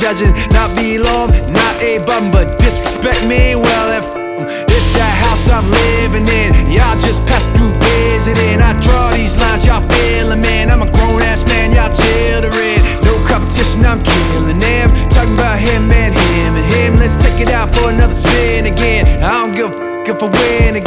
judging, not below 'em, not a bum, but disrespect me. Well, if this that house I'm living in, y'all just pass through visiting. I draw these lines, y'all feeling, man. I'm a grown ass man, y'all children. No competition, I'm killing them. Talking about him and him and him. Let's take it out for another spin again. I don't give a f- if I win again,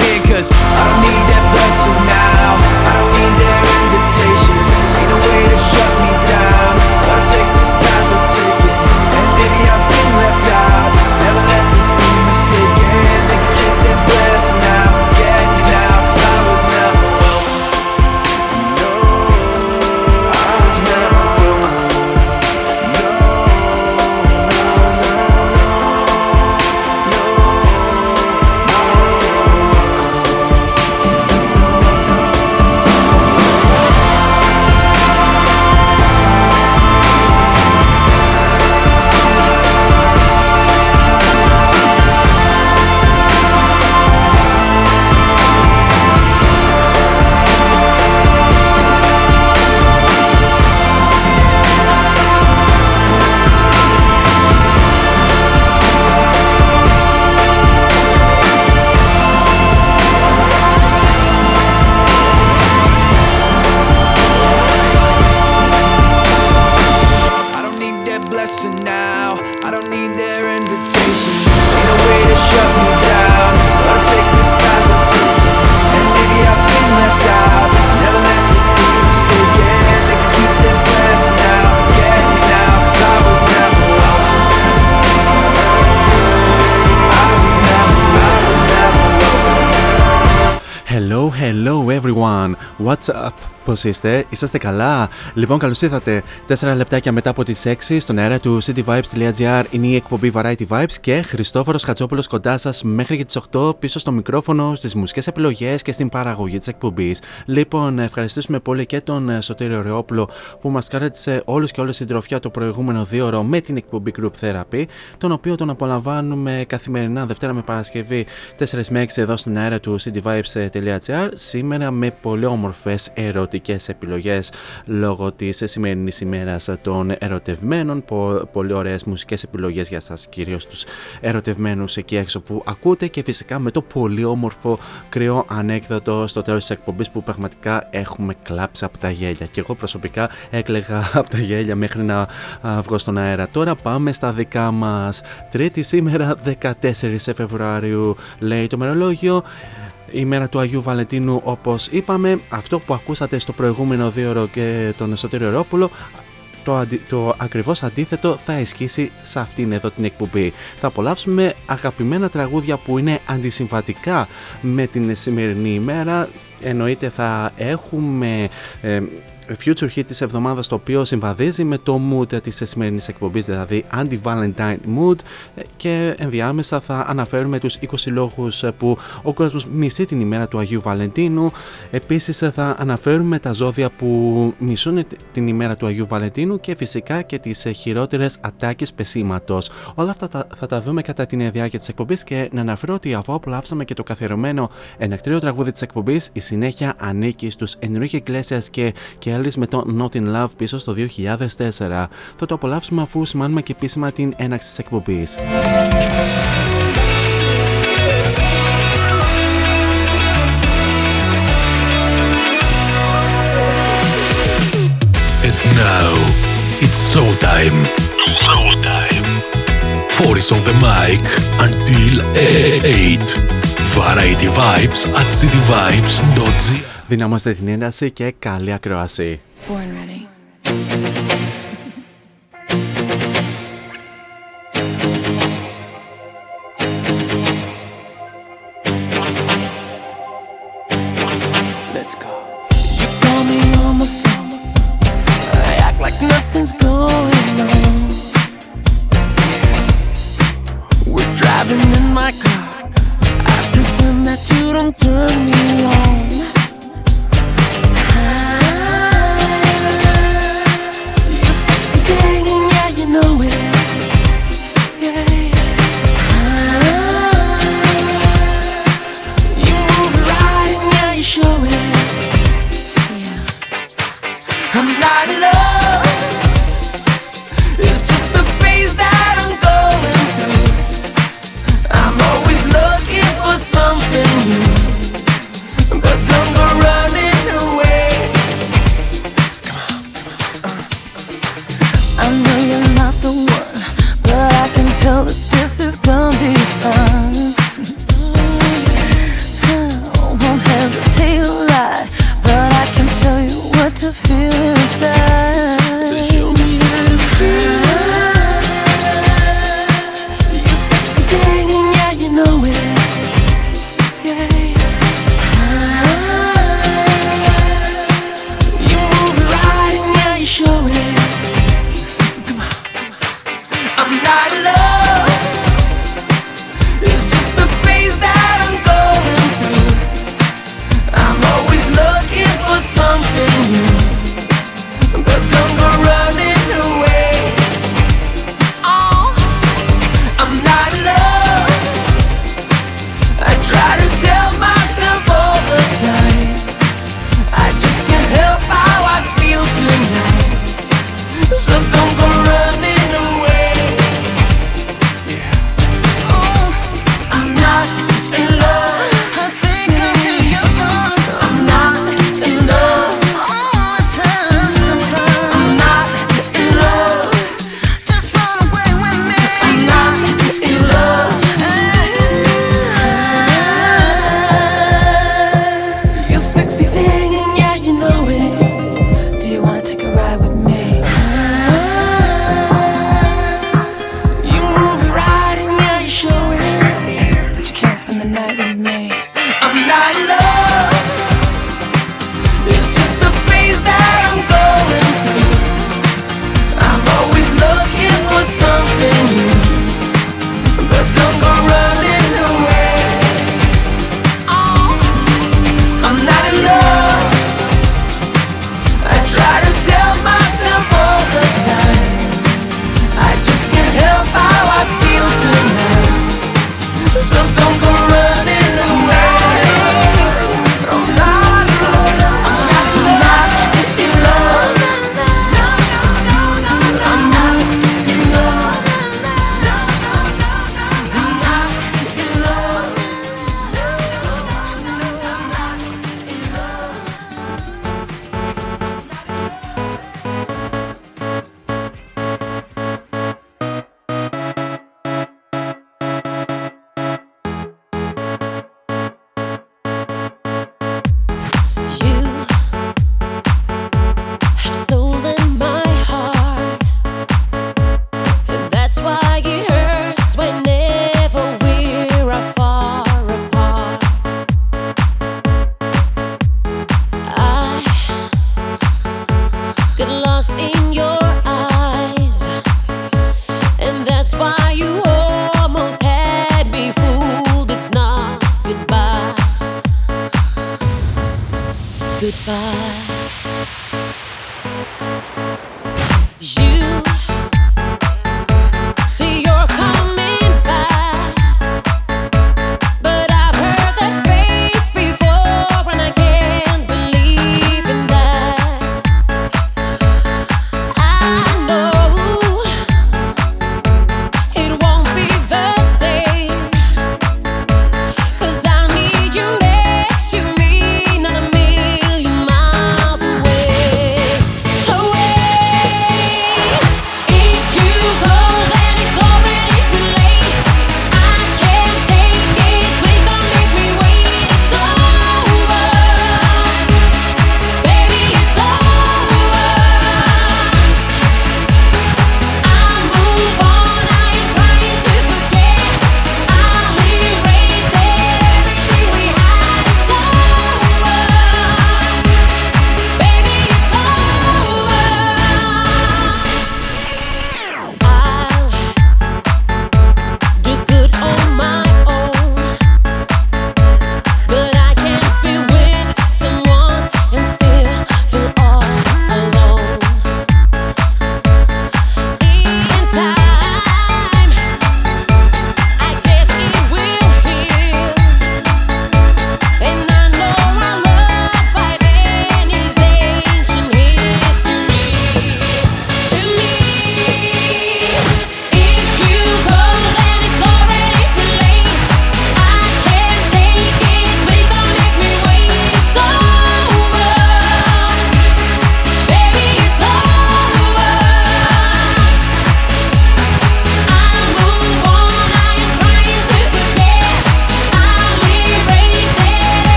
Πώς είστε, είσαστε καλά; Λοιπόν, καλώς ήρθατε. 4 λεπτάκια μετά από τις 6 στον αέρα του cityvibes.gr είναι η εκπομπή Variety Vibes και Χριστόφορος Χατσόπουλο κοντά σας μέχρι και τις 8 πίσω στο μικρόφωνο, στις μουσικές επιλογές και στην παραγωγή της εκπομπής. Λοιπόν, να ευχαριστήσουμε πολύ και τον ε, Σωτήριο Ρεόπουλο που μας κράτησε όλους και όλες την τροφιά το προηγούμενο δύο ώρο με την εκπομπή Group Therapy, τον οποίο τον απολαμβάνουμε καθημερινά Δευτέρα με Παρασκευή 4 με 6 εδώ στον αέρα του cityvibes.gr. Σήμερα με πολύ όμορφες ερωτήσεις ερωτικές επιλογές λόγω της σημερινής ημέρας των ερωτευμένων. Πο- πολύ ωραίες μουσικές επιλογές για σας, κυρίως τους ερωτευμένους εκεί έξω που ακούτε και φυσικά με το πολύ όμορφο κρυό ανέκδοτο στο τέλος της εκπομπής που πραγματικά έχουμε κλάψει από τα γέλια. Και εγώ προσωπικά έκλεγα από τα γέλια μέχρι να α, βγω στον αέρα. Τώρα πάμε στα δικά μας. Τρίτη σήμερα 14 Φεβρουαρίου λέει το μερολόγιο η μέρα του Αγίου Βαλεντίνου όπως είπαμε αυτό που ακούσατε στο προηγούμενο δύο και τον Εσωτερικό Ρόπουλο το, αντι... το ακριβώς αντίθετο θα ισχύσει σε αυτήν εδώ την εκπομπή. Θα απολαύσουμε αγαπημένα τραγούδια που είναι αντισυμβατικά με την σημερινή ημέρα. Εννοείται θα έχουμε ε, future hit της εβδομάδας το οποίο συμβαδίζει με το mood της σημερινής εκπομπής δηλαδή anti-valentine mood και ενδιάμεσα θα αναφέρουμε τους 20 λόγους που ο κόσμος μισεί την ημέρα του Αγίου Βαλεντίνου. Επίσης θα αναφέρουμε τα ζώδια που μισούν την ημέρα του Αγίου Βαλεντίνου και φυσικά και τις χειρότερες ατάκες πεσήματος όλα αυτά τα, θα τα δούμε κατά την διάρκεια της εκπομπής και να αναφέρω ότι αφού απολαύσαμε και το καθιερωμένο ενακτήριο τραγούδι της εκπομπής η συνέχεια ανήκει στους Enrique Iglesias και, και Kelly's με το Not in Love πίσω στο 2004. Θα το απολαύσουμε αφού σημάνουμε και επίσημα την έναξη τη εκπομπή. Now it's showtime. Showtime. Four is on the mic until 8. Variety Vibes at cityvibes.gr Δυναμώστε την ένταση και καλή ακρόαση.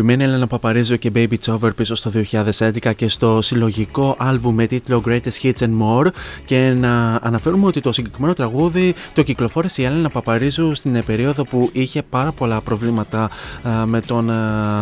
Αγαπημένη Έλενα Παπαρίζου και Baby Chover πίσω στο 2011 και στο συλλογικό άλμπουμ με τίτλο Greatest Hits and More. Και να αναφέρουμε ότι το συγκεκριμένο τραγούδι το κυκλοφόρησε η Έλενα Παπαρίζου στην περίοδο που είχε πάρα πολλά προβλήματα με τον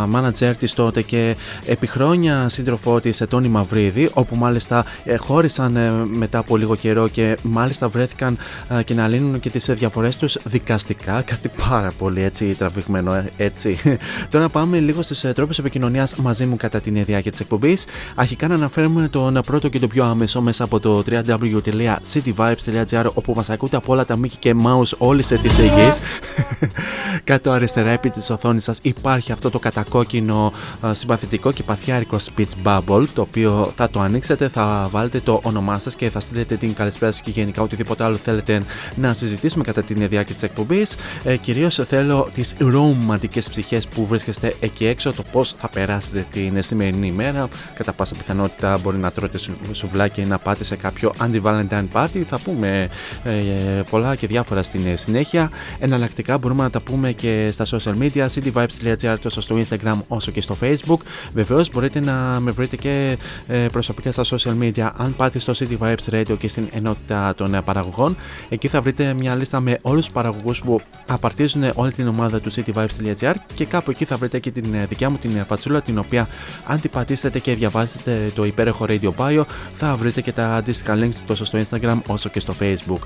μάνατζερ της τότε και επί χρόνια σύντροφό της Τόνι Μαυρίδη όπου μάλιστα ε, χώρισαν ε, μετά από λίγο καιρό και μάλιστα βρέθηκαν και να λύνουν και τις διαφορές τους δικαστικά. Κάτι πάρα πολύ έτσι τραβηγμένο ε, έτσι. Τώρα πάμε λίγο στου τρόπου επικοινωνίας μαζί μου κατά την διάρκεια της εκπομπής. Αρχικά να αναφέρουμε τον πρώτο και το πιο άμεσο μέσα από το www.cityvibes.gr όπου μας ακούτε από όλα τα Mickey και Mouse όλη τη γη. Κάτω αριστερά επί της οθόνης σας υπάρχει αυτό το κατακόκκινο συμπαθητικό και παθιάρικο speech bubble το οποίο θα το ανοίξετε, θα βάλετε το όνομά σας και θα στείλετε την καλησπέρα σας και γενικά οτιδήποτε άλλο θέλετε να συζητήσουμε κατά την διάρκεια της εκπομπής. Ε, Κυρίως θέλω τις ρομαντικές ψυχές που βρίσκεστε εκεί έξω, το πώς θα περάσετε την σημερινή ημέρα. Κατά πάσα πιθανότητα μπορεί να τρώτε σουβλάκι ή να πάτε σε κάποιο anti-Valentine party. Θα πούμε ε, πολλά και διάφορα στην συνέχεια. Εναλλακτικά μπορούμε να τα πούμε και στα social media, cityvibes.gr τόσο στο Instagram όσο και στο Facebook. Βεβαίως μπορείτε να με βρείτε και ε, προσωπικά στα social media αν πάτε στο City Vibes Radio και στην ενότητα των ε, παραγωγών. Εκεί θα βρείτε μια λίστα με όλους τους παραγωγούς που απαρτίζουν όλη την ομάδα του cityvibes.gr και κάπου εκεί θα βρείτε και την δικιά μου την φατσούλα την οποία αν την πατήσετε και διαβάσετε το υπέροχο Radio Bio θα βρείτε και τα αντίστοιχα links τόσο στο Instagram όσο και στο Facebook.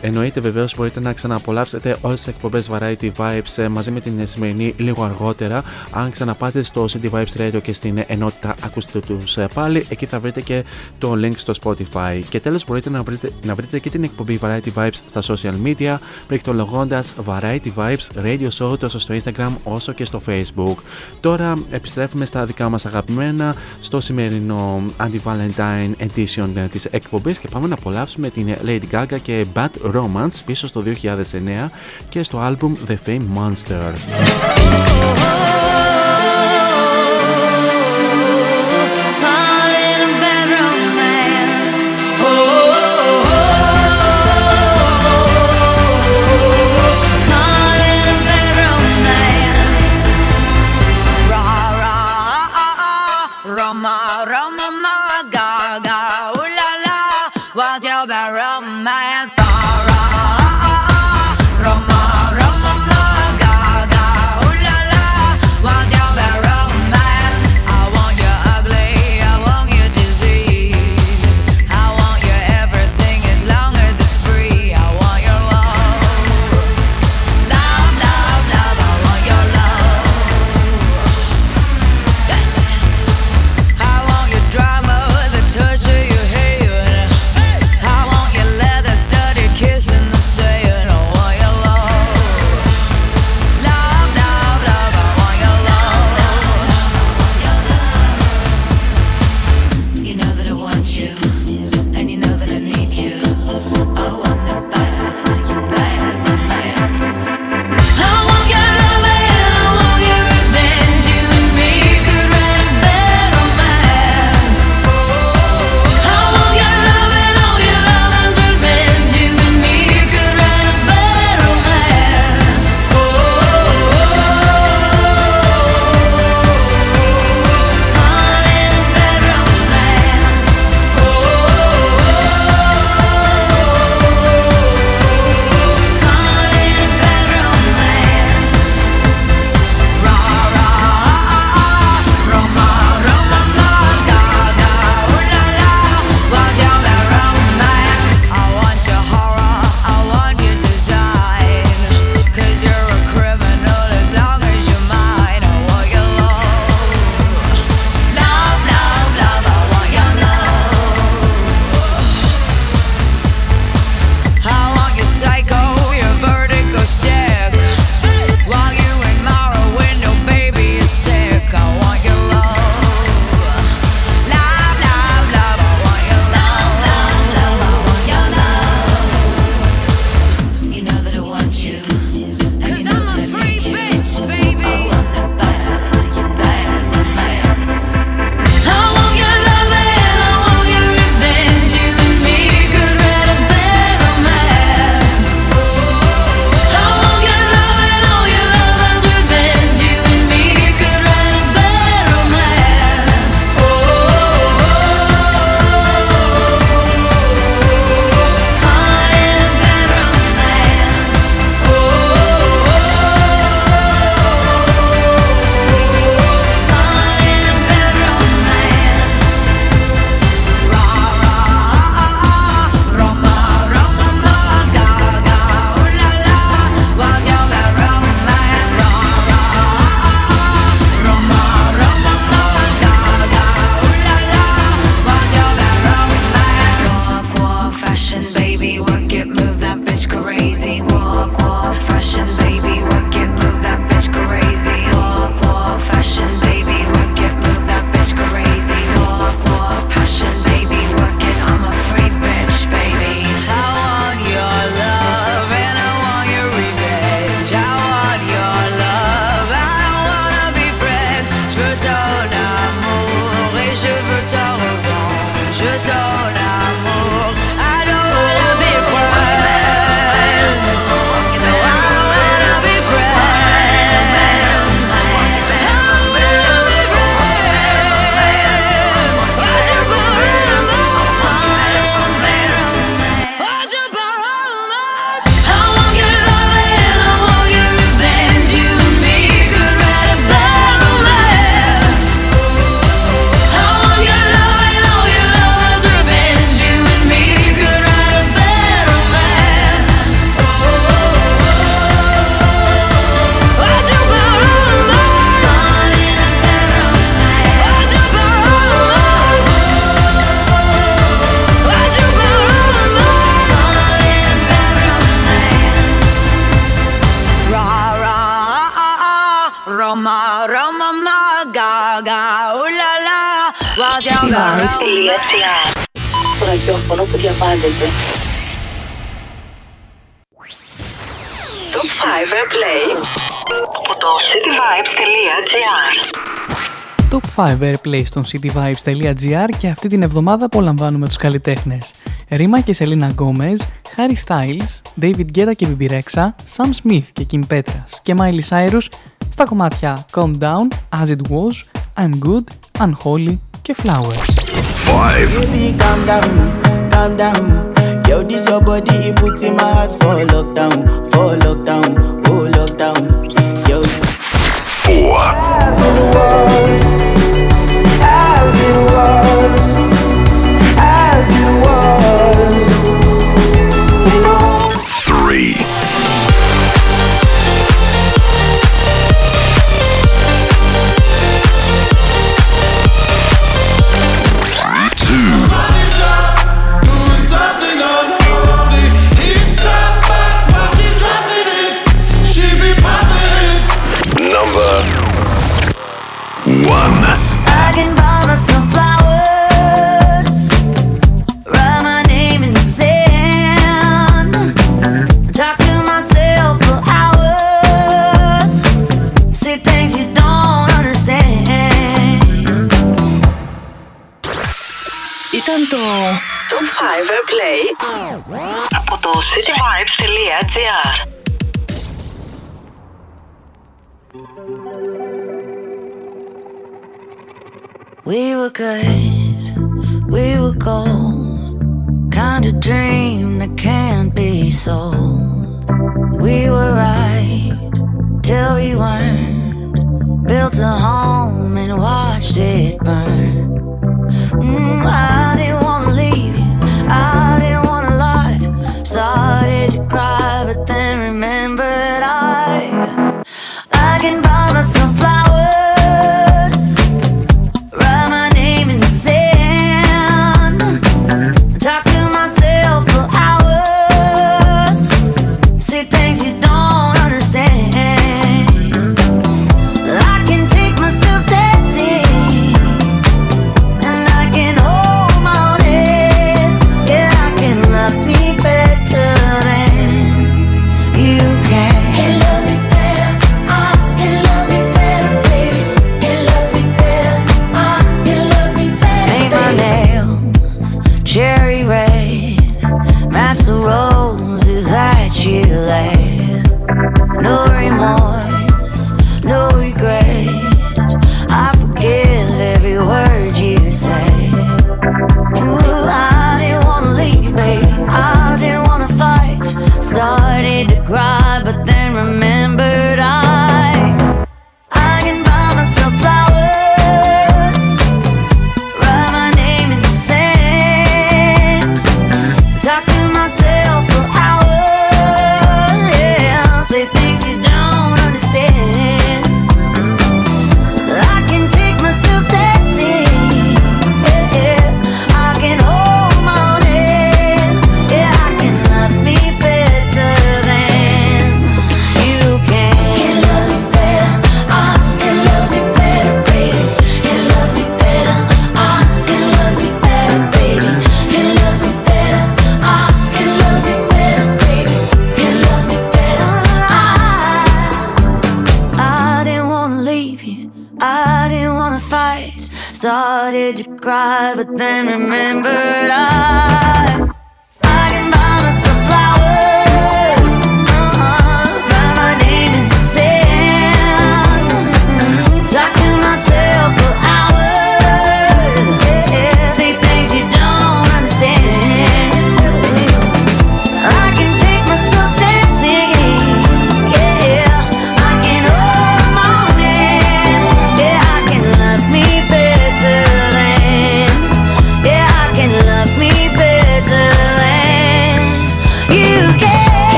Εννοείται βεβαίως μπορείτε να ξανααπολαύσετε όλες τις εκπομπές Variety Vibes ε, μαζί με την σημερινή λίγο αργότερα. Αν ξαναπάτε στο City Vibes Radio και στην ενότητα ακούστε τους ε, πάλι, εκεί θα βρείτε και το link στο Spotify. Και τέλος μπορείτε να βρείτε, να βρείτε και την εκπομπή Variety Vibes στα social media, πληκτρολογώντα Variety Vibes Radio Show τόσο στο Instagram όσο και στο Facebook. Τώρα επιστρέφουμε στα δικά μας αγαπημένα στο σημερινό Anti-Valentine Edition της εκπομπής και πάμε να απολαύσουμε την Lady Gaga και Bad Romance πίσω στο 2009 και στο album The Fame Monster. Διαβάζετε. Top 5 Airplay από το cityvibes.gr Top 5 Airplay στο cityvibes.gr και αυτή την εβδομάδα απολαμβάνουμε τους καλλιτέχνες. Rema και Selena Gomez, Harry Styles, David Guetta και Bebe Rexha, Sam Smith και Kim Petras και Miley Cyrus στα κομμάτια Calm Down, As It Was, I'm Good, Unholy και Flowers. 5 Baby, calm down. Yo, this your body, it puts in my heart for lockdown, for lockdown, oh lockdown. Yo. 4 As it was, as it was, cityvibes.gr We were good, we were gold. Kind of dream that can't be sold. We were right till we weren't. Built a home and watched it burn. Mm, I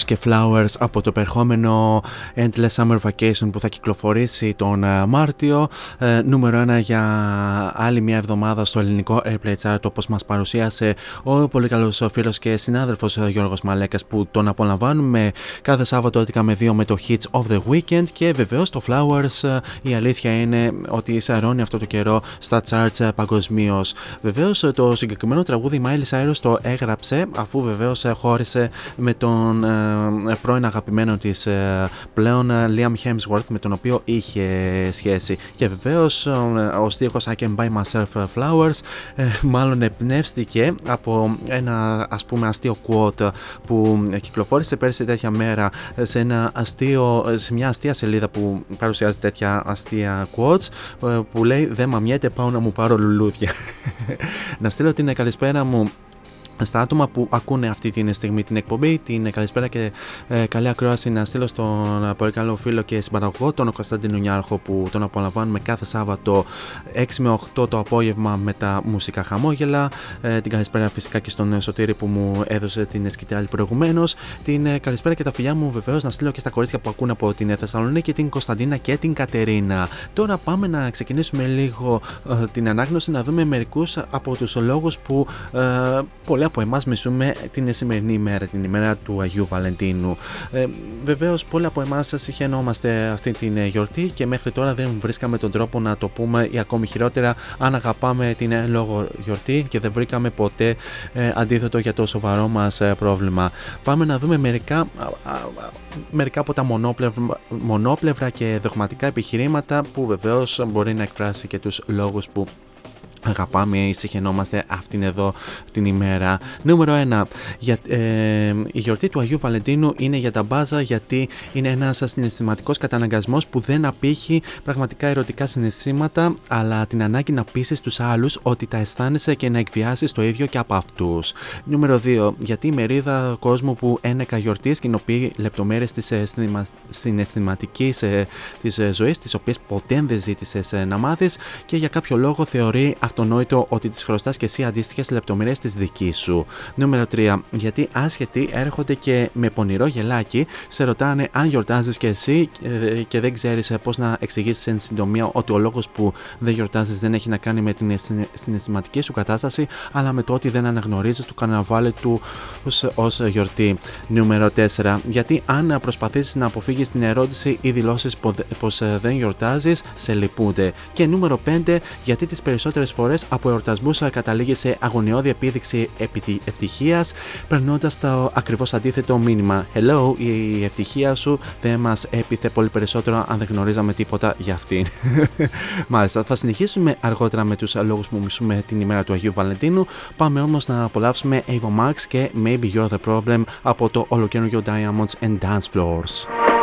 Cyrus και Flowers από το περχόμενο Endless Summer Vacation που θα κυκλοφορήσει τον ε, Μάρτιο. Ε, νούμερο 1 για άλλη μια εβδομάδα στο ελληνικό Airplay Chart όπως μας παρουσίασε ο πολύ καλός φίλος και συνάδελφος ε, Γιώργος Μαλέκας που τον απολαμβάνουμε κάθε Σάββατο με δύο με το Hits of the Weekend και βεβαίως το Flowers η αλήθεια είναι ότι σαρώνει αυτό το καιρό στα charts παγκοσμίως. Βεβαίως το συγκεκριμένο τραγούδι Miley Cyrus το έγραψε αφού βεβαίως χώρισε με τον ε, πρώην αγαπημένο της ε, πλέον ε, Liam Hemsworth με τον οποίο είχε σχέση. Και βεβαίως ο στίχος I can buy myself flowers μάλλον εμπνεύστηκε από ένα ας πούμε αστείο quote που κυκλοφόρησε πέρσι τέτοια μέρα σε, ένα αστείο, σε μια αστεία σελίδα που παρουσιάζει τέτοια αστεία quotes που λέει δεν μαμιέται πάω να μου πάρω λουλούδια να στείλω την καλησπέρα μου στα άτομα που ακούνε αυτή τη στιγμή την εκπομπή. Την καλησπέρα και ε, καλή ακρόαση να στείλω στον ε, πολύ καλό φίλο και συμπαραγωγό, τον Κωνσταντίνο Νιάρχο, που τον απολαμβάνουμε κάθε Σάββατο 6 με 8 το απόγευμα με τα μουσικά χαμόγελα. Ε, την καλησπέρα φυσικά και στον Σωτήρη που μου έδωσε την σκητάλη προηγουμένως. Την ε, καλησπέρα και τα φιλιά μου βεβαίως να στείλω και στα κορίτσια που ακούνε από την Θεσσαλονίκη, την Κωνσταντίνα και την Κατερίνα. Τώρα πάμε να ξεκινήσουμε λίγο ε, την ανάγνωση, να δούμε μερικούς από τους λόγους που ε, πολλοί από εμάς μισούμε την σημερινή ημέρα, την ημέρα του Αγίου Βαλεντίνου. Ε, Βεβαίως, πολλοί από εμάς συχαινόμαστε αυτή την γιορτή και μέχρι τώρα δεν βρίσκαμε τον τρόπο να το πούμε ή ακόμη χειρότερα αν αγαπάμε την λόγο γιορτή και δεν βρήκαμε ποτέ ε, αντίθετο για το σοβαρό μας ε, πρόβλημα. Πάμε να δούμε μερικά, μερικά από τα μονόπλευρα, μονόπλευρα και δογματικά επιχειρήματα που βεβαίως μπορεί να εκφράσει και τους λόγους που αγαπάμε ή συχαινόμαστε αυτήν εδώ την ημέρα. Νούμερο 1. Για, ε, η γιορτή του Αγίου Βαλεντίνου είναι για τα μπάζα γιατί είναι ένας συναισθηματικός καταναγκασμός που δεν απήχει πραγματικά ερωτικά συναισθήματα, αλλά την ανάγκη να πείσει τους άλλους ότι τα αισθάνεσαι και να εκβιάσεις το ίδιο και από αυτούς. Νούμερο 2. Γιατί η μερίδα κόσμου που ένεκα γιορτής κοινοποιεί λεπτομέρειες της ε, συναισθηματικής ε, της ε, ζωής, τις οποίες ποτέ δεν ζήτησες να μάθεις και για κάποιο λόγο θεωρεί αυτονόητο ότι τις χρωστάς και εσύ αντίστοιχες λεπτομέρειες της δικής σου. Νούμερο 3. Γιατί άσχετοι έρχονται και με πονηρό γελάκι σε ρωτάνε αν γιορτάζεις και εσύ ε, και δεν ξέρεις ε, πώς να εξηγήσεις εν συντομία ότι ο λόγος που δεν γιορτάζεις δεν έχει να κάνει με την συναισθηματική σου κατάσταση, αλλά με το ότι δεν αναγνωρίζεις το καναβάλι του ως γιορτή. Νούμερο 4. Γιατί αν προσπαθήσεις να αποφύγεις την ερώτηση ή δηλώσεις πως ε, δεν γιορτάζεις, σε λυπούνται. Και νούμερο 5. Γιατί τις περισσότερες φορέ από εορτασμούς καταλήγει σε αγωνιώδη επίδειξη ευτυχίας, περνώντας το ακριβώς αντίθετο μήνυμα. Hello, η ευτυχία σου δεν μας έπιθε πολύ περισσότερο αν δεν γνωρίζαμε τίποτα για αυτήν. Μάλιστα, θα συνεχίσουμε αργότερα με τους λόγους που μισούμε την ημέρα του Αγίου Βαλεντίνου. Πάμε όμως να απολαύσουμε Avo Max και Maybe You're the Problem από το ολοκαίριο Diamonds and Dance Floors.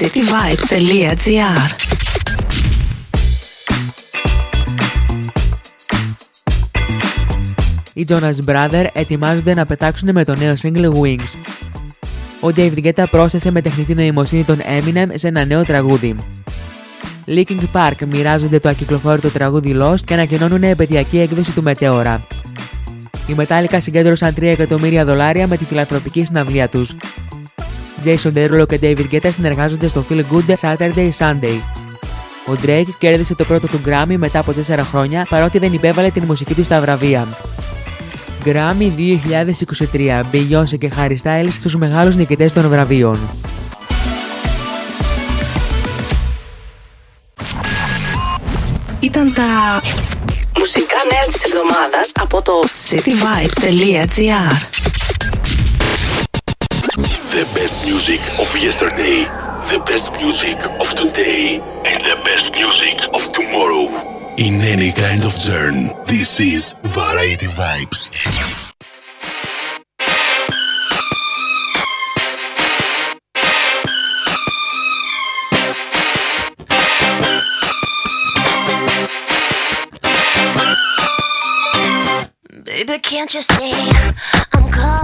cityvibes.gr Οι Jonas Brothers ετοιμάζονται να πετάξουν με το νέο single Wings. Ο David Guetta πρόσθεσε με τεχνητή νοημοσύνη τον Eminem σε ένα νέο τραγούδι. Linkin Park μοιράζονται το ακυκλοφόρητο τραγούδι Lost και ανακοινώνουν επαιτειακή έκδοση του Μετέωρα. Οι Metallica συγκέντρωσαν 3 εκατομμύρια δολάρια με τη φιλανθρωπική συναυλία τους. Jason Derulo και David Guetta συνεργάζονται στο Feel Good Saturday Sunday. Ο Drake κέρδισε το πρώτο του Grammy μετά από 4 χρόνια παρότι δεν υπέβαλε την μουσική του στα βραβεία. Grammy 2023 Beyoncé και Harry Styles στους μεγάλους νικητές των βραβείων. Ήταν τα μουσικά νέα της εβδομάδας από το cityvibes.gr The best music of yesterday, the best music of today, and the best music of tomorrow. In any kind of journey, this is Variety Vibes. Baby, can't you see I'm calling?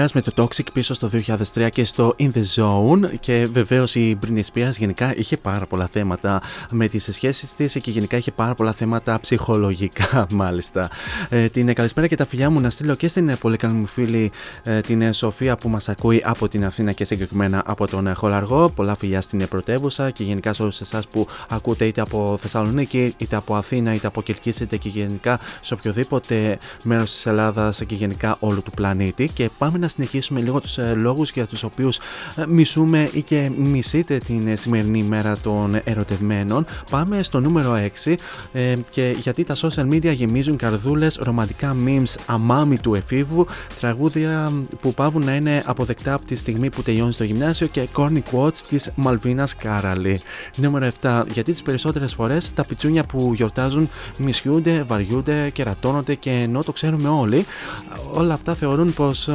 Spears με το Toxic πίσω στο 2003 και στο In The Zone και βεβαίως η Britney Spears γενικά είχε πάρα πολλά θέματα με τις σχέσεις της και γενικά είχε πάρα πολλά θέματα ψυχολογικά μάλιστα. Ε, την καλησπέρα και τα φιλιά μου να στείλω και στην πολύ καλή μου φίλη ε, την Σοφία που μας ακούει από την Αθήνα και συγκεκριμένα από τον Χολαργό. Πολλά φιλιά στην πρωτεύουσα και γενικά σε όλους εσάς που ακούτε είτε από Θεσσαλονίκη είτε από Αθήνα είτε από Κερκής είτε και γενικά σε οποιοδήποτε μέρος της Ελλάδας και γενικά όλου του πλανήτη και πάμε να συνεχίσουμε λίγο τους ε, λόγους για τους οποίους ε, μισούμε ή και μισείτε την ε, σημερινή μέρα των ερωτευμένων. Πάμε στο νούμερο 6 και γιατί τα social media γεμίζουν καρδούλες, ρομαντικά memes αμάμι του εφήβου, τραγούδια που πάβουν να είναι αποδεκτά από τη στιγμή που τελειώνει στο γυμνάσιο και corny quotes της Μαλβίνας Κάραλη. Νούμερο 7 γιατί τις περισσότερες φορές τα πιτσούνια που γιορτάζουν μισιούνται, βαριούνται, κερατώνονται και ενώ το ξέρουμε όλοι, όλα αυτά θεωρούν πως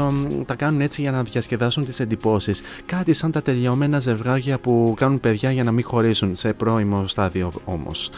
τα κάνουν έτσι για να διασκεδάσουν τις εντυπώσεις. Κάτι σαν τα τελειωμένα ζευγάρια που κάνουν παιδιά για να μην χωρίσουν, σε πρώιμο στάδιο όμως.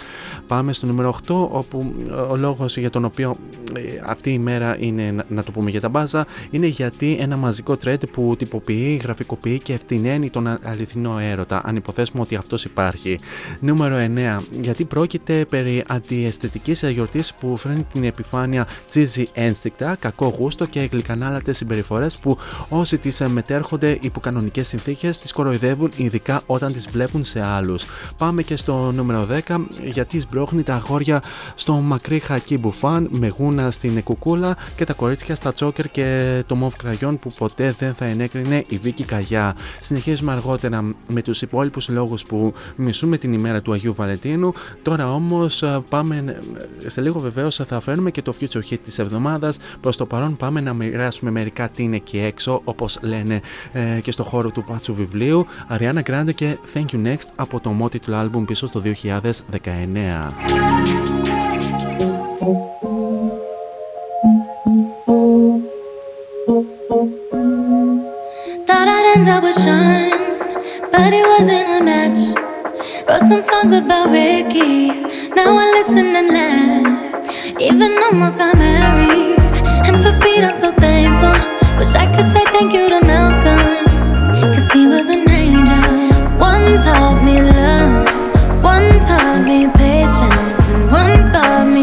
Πάμε στο νούμερο 8, όπου ε, ο λόγος για τον οποίο ε, αυτή η μέρα είναι, να το πούμε για τα μπάζα, είναι γιατί ένα μαζικό τρέντ που τυποποιεί, γραφικοποιεί και ευθυναίνει τον αληθινό έρωτα, αν υποθέσουμε ότι αυτός υπάρχει. Νούμερο 9, γιατί πρόκειται περί αντιαισθητικής γιορτής που φέρνει την επιφάνεια τσίζι ένστικτα, κακό γούστο και γλυκανά άλλατε συμπεριφορές που όσοι τις μετέρχονται υπό κανονικές συνθήκες τις κοροϊδεύουν, ειδικά όταν τις βλέπουν σε άλλους. Πάμε και στο νούμερο 10, γιατί σμπρώχνει τα αγόρια στο μακρύ χακί μπουφάν με γούνα στην κουκούλα και τα κορίτσια στα τσόκερ και το μοβ κραγιόν που ποτέ δεν θα ενέκρινε η Βίκη Καγιά. Συνεχίζουμε αργότερα με τους υπόλοιπους λόγους που μισούμε την ημέρα του Αγίου Βαλεντίνου. Τώρα όμως πάμε σε λίγο βεβαίως θα φέρουμε και το future hit της εβδομάδας. Προς το παρόν πάμε να μοιράσουμε με μερικά τι είναι εκεί έξω, όπως λένε ε, και στο χώρο του βάτσου βιβλίου. Ariana Grande και Thank You Next από το του album πίσω στο 2019. Thought I'd end up with Sean, but it wasn't a match. Wrote some songs about Ricky, now I listen and laugh. Even almost got married. And for Pete, I'm so thankful. Wish I could say thank you to Malcolm, cause he was an angel. One taught me love, one taught me patience, and one taught me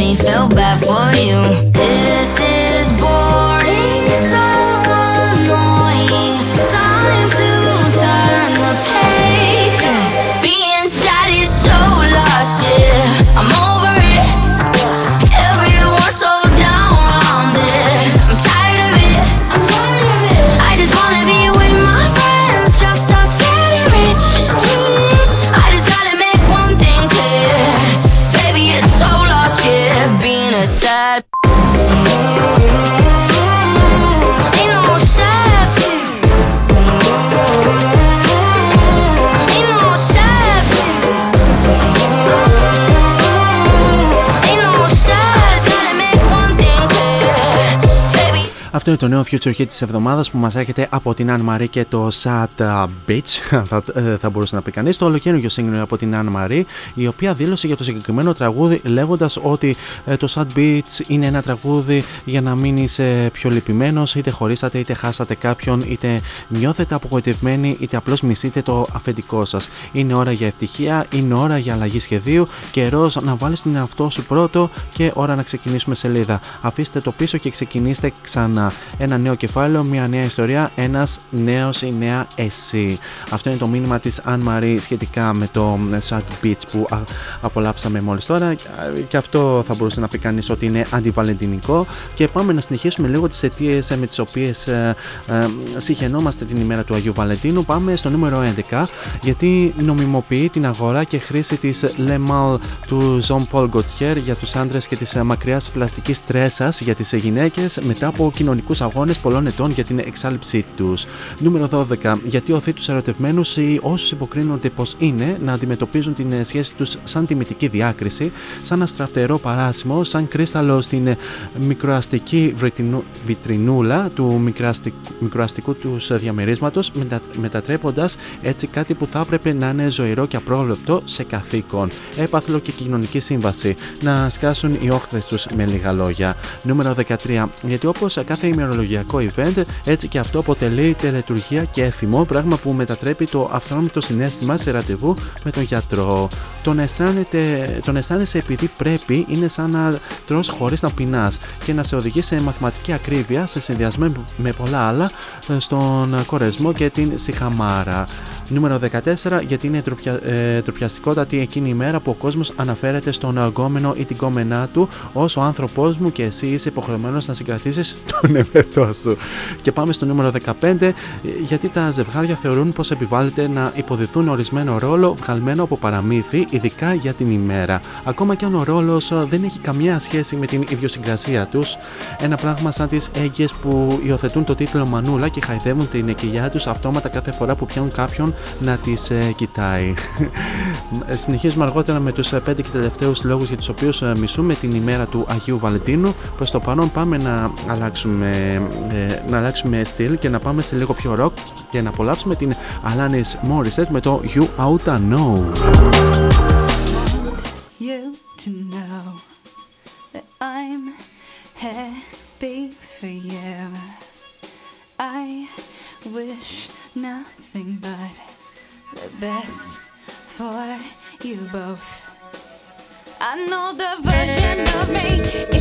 me feel bad for you. Αυτό είναι το νέο Future Hit της εβδομάδας που μας έρχεται από την Anne Marie και το Sad uh, Bitch, θα, ε, θα μπορούσε να πει κανείς. Το ολοκαίρινο σύγκρινο από την Anne Marie, η οποία δήλωσε για το συγκεκριμένο τραγούδι λέγοντας ότι ε, το Sad Bitch είναι ένα τραγούδι για να μην είσαι πιο λυπημένος, είτε χωρίσατε είτε χάσατε κάποιον, είτε νιώθετε απογοητευμένοι, είτε απλώς μισείτε το αφεντικό σας. Είναι ώρα για ευτυχία, είναι ώρα για αλλαγή σχεδίου, καιρός να βάλεις τον εαυτό σου πρώτο και ώρα να ξεκινήσουμε σελίδα. Αφήστε το πίσω και ξεκινήστε ξανά. Ένα νέο κεφάλαιο, μια νέα ιστορία, ένας νέος ή νέα εσύ. Αυτό είναι το μήνυμα της Αν Marie σχετικά με το Sad Beach που α, απολαύσαμε μόλις τώρα. Και αυτό θα μπορούσε να πει κανείς ότι είναι αντιβαλεντινικό. Και πάμε να συνεχίσουμε λίγο τις αιτίες με τις οποίες ε, ε, συχαινόμαστε την ημέρα του Αγίου Βαλεντίνου. Πάμε στο νούμερο 11 γιατί νομιμοποιεί την αγορά και χρήση της Le Mal του Jean Paul Gaultier για τους άντρες και της μακριάς πλαστικής τρέσας για τις γυναίκες μετά από κοινωνικού αγώνες πολλών ετών για την εξάλληψή τους. Νούμερο 12. Γιατί οθεί τους ερωτευμένους ή όσους υποκρίνονται πως είναι να αντιμετωπίζουν την ε, σχέση τους σαν τιμητική διάκριση, σαν αστραφτερό παράσημο, σαν κρίσταλο στην μικροαστική βρετινού- βιτρινούλα του μικροαστικ- μικροαστικού τους διαμερίσματος, μετα, μετατρέποντας έτσι κάτι που θα έπρεπε να είναι ζωηρό και απρόβλεπτο σε καθήκον. Έπαθλο και κοινωνική σύμβαση. Να σκάσουν οι όχθρες τους με λίγα λόγια. Νούμερο 13. Γιατί όπως κάθε ημερολογιακό event, έτσι και αυτό αποτελεί τελετουργία και έθιμο, πράγμα που μετατρέπει το αυθόρμητο συνέστημα σε ραντεβού με τον γιατρό. Τον, αισθάνεται, τον αισθάνεσαι επειδή πρέπει είναι σαν να τρως χωρίς να πεινάς και να σε οδηγεί σε μαθηματική ακρίβεια σε συνδυασμό με πολλά άλλα στον κορεσμό και την σιχαμάρα. Νούμερο 14 γιατί είναι τροπια, ε, τροπιαστικότατη εκείνη η μέρα που ο κόσμος αναφέρεται στον αγκόμενο ή την κόμενά του ως ο άνθρωπός μου και εσύ είσαι υποχρεωμένος να συγκρατήσεις τον εμετό σου. Και πάμε στο νούμερο 15 γιατί τα ζευγάρια θεωρούν πως επιβάλλεται να υποδηθούν ορισμένο ρόλο βγαλμένο από παραμύθι ειδικά για την ημέρα. Ακόμα και αν ο ρόλος δεν έχει καμία σχέση με την ιδιοσυγκρασία τους. Ένα πράγμα σαν τις έγκυες που υιοθετούν το τίτλο Μανούλα και χαϊδεύουν την κοιλιά τους αυτόματα κάθε φορά που πιάνουν κάποιον να τις ε, κοιτάει. Συνεχίζουμε αργότερα με τους 5 και τελευταίους λόγους για τους οποίους ε, μισούμε την ημέρα του Αγίου Βαλεντίνου. Προς το παρόν πάμε να αλλάξουμε, ε, να αλλάξουμε στυλ και να πάμε σε λίγο πιο rock και να απολαύσουμε την Alanis Morissette με το You Oughta Know. you to know that I'm happy for you. I wish nothing but the best for you both. Είμαι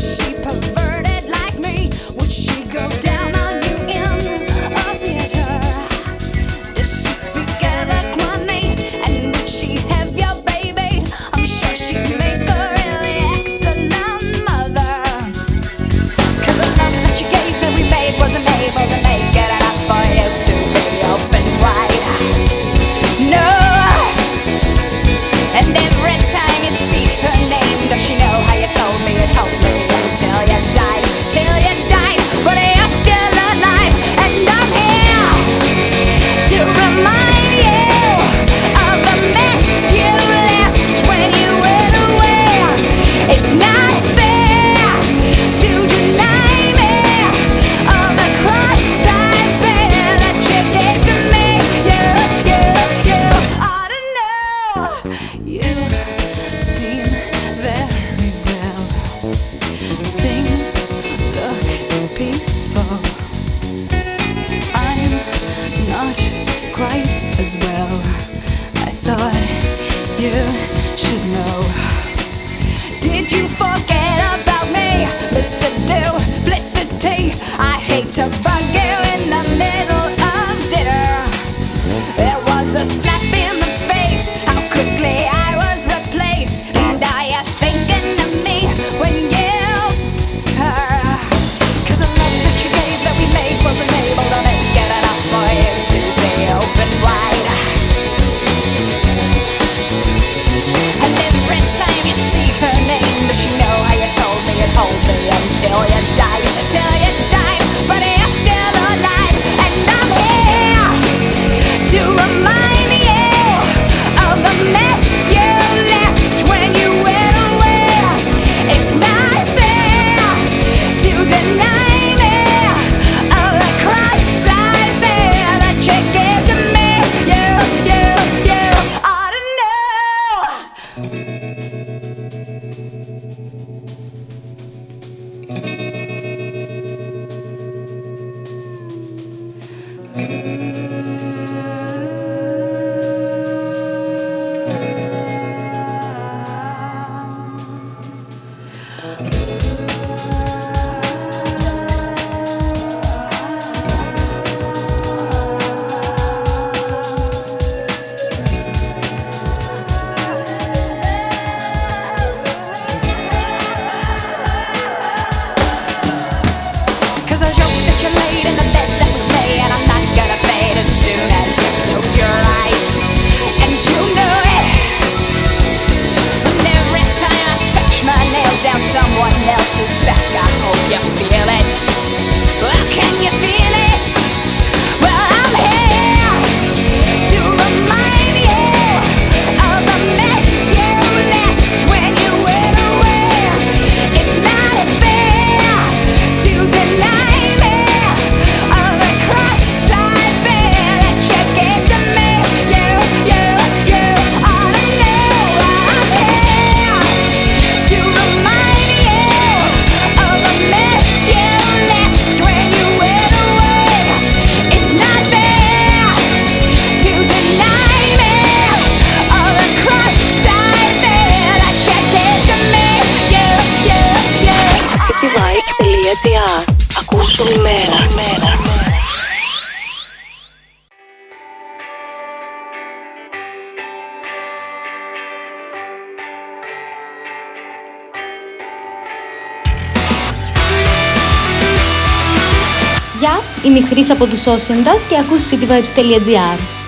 η Χρύσα από τους Ocean και ακούς cityvibes.gr.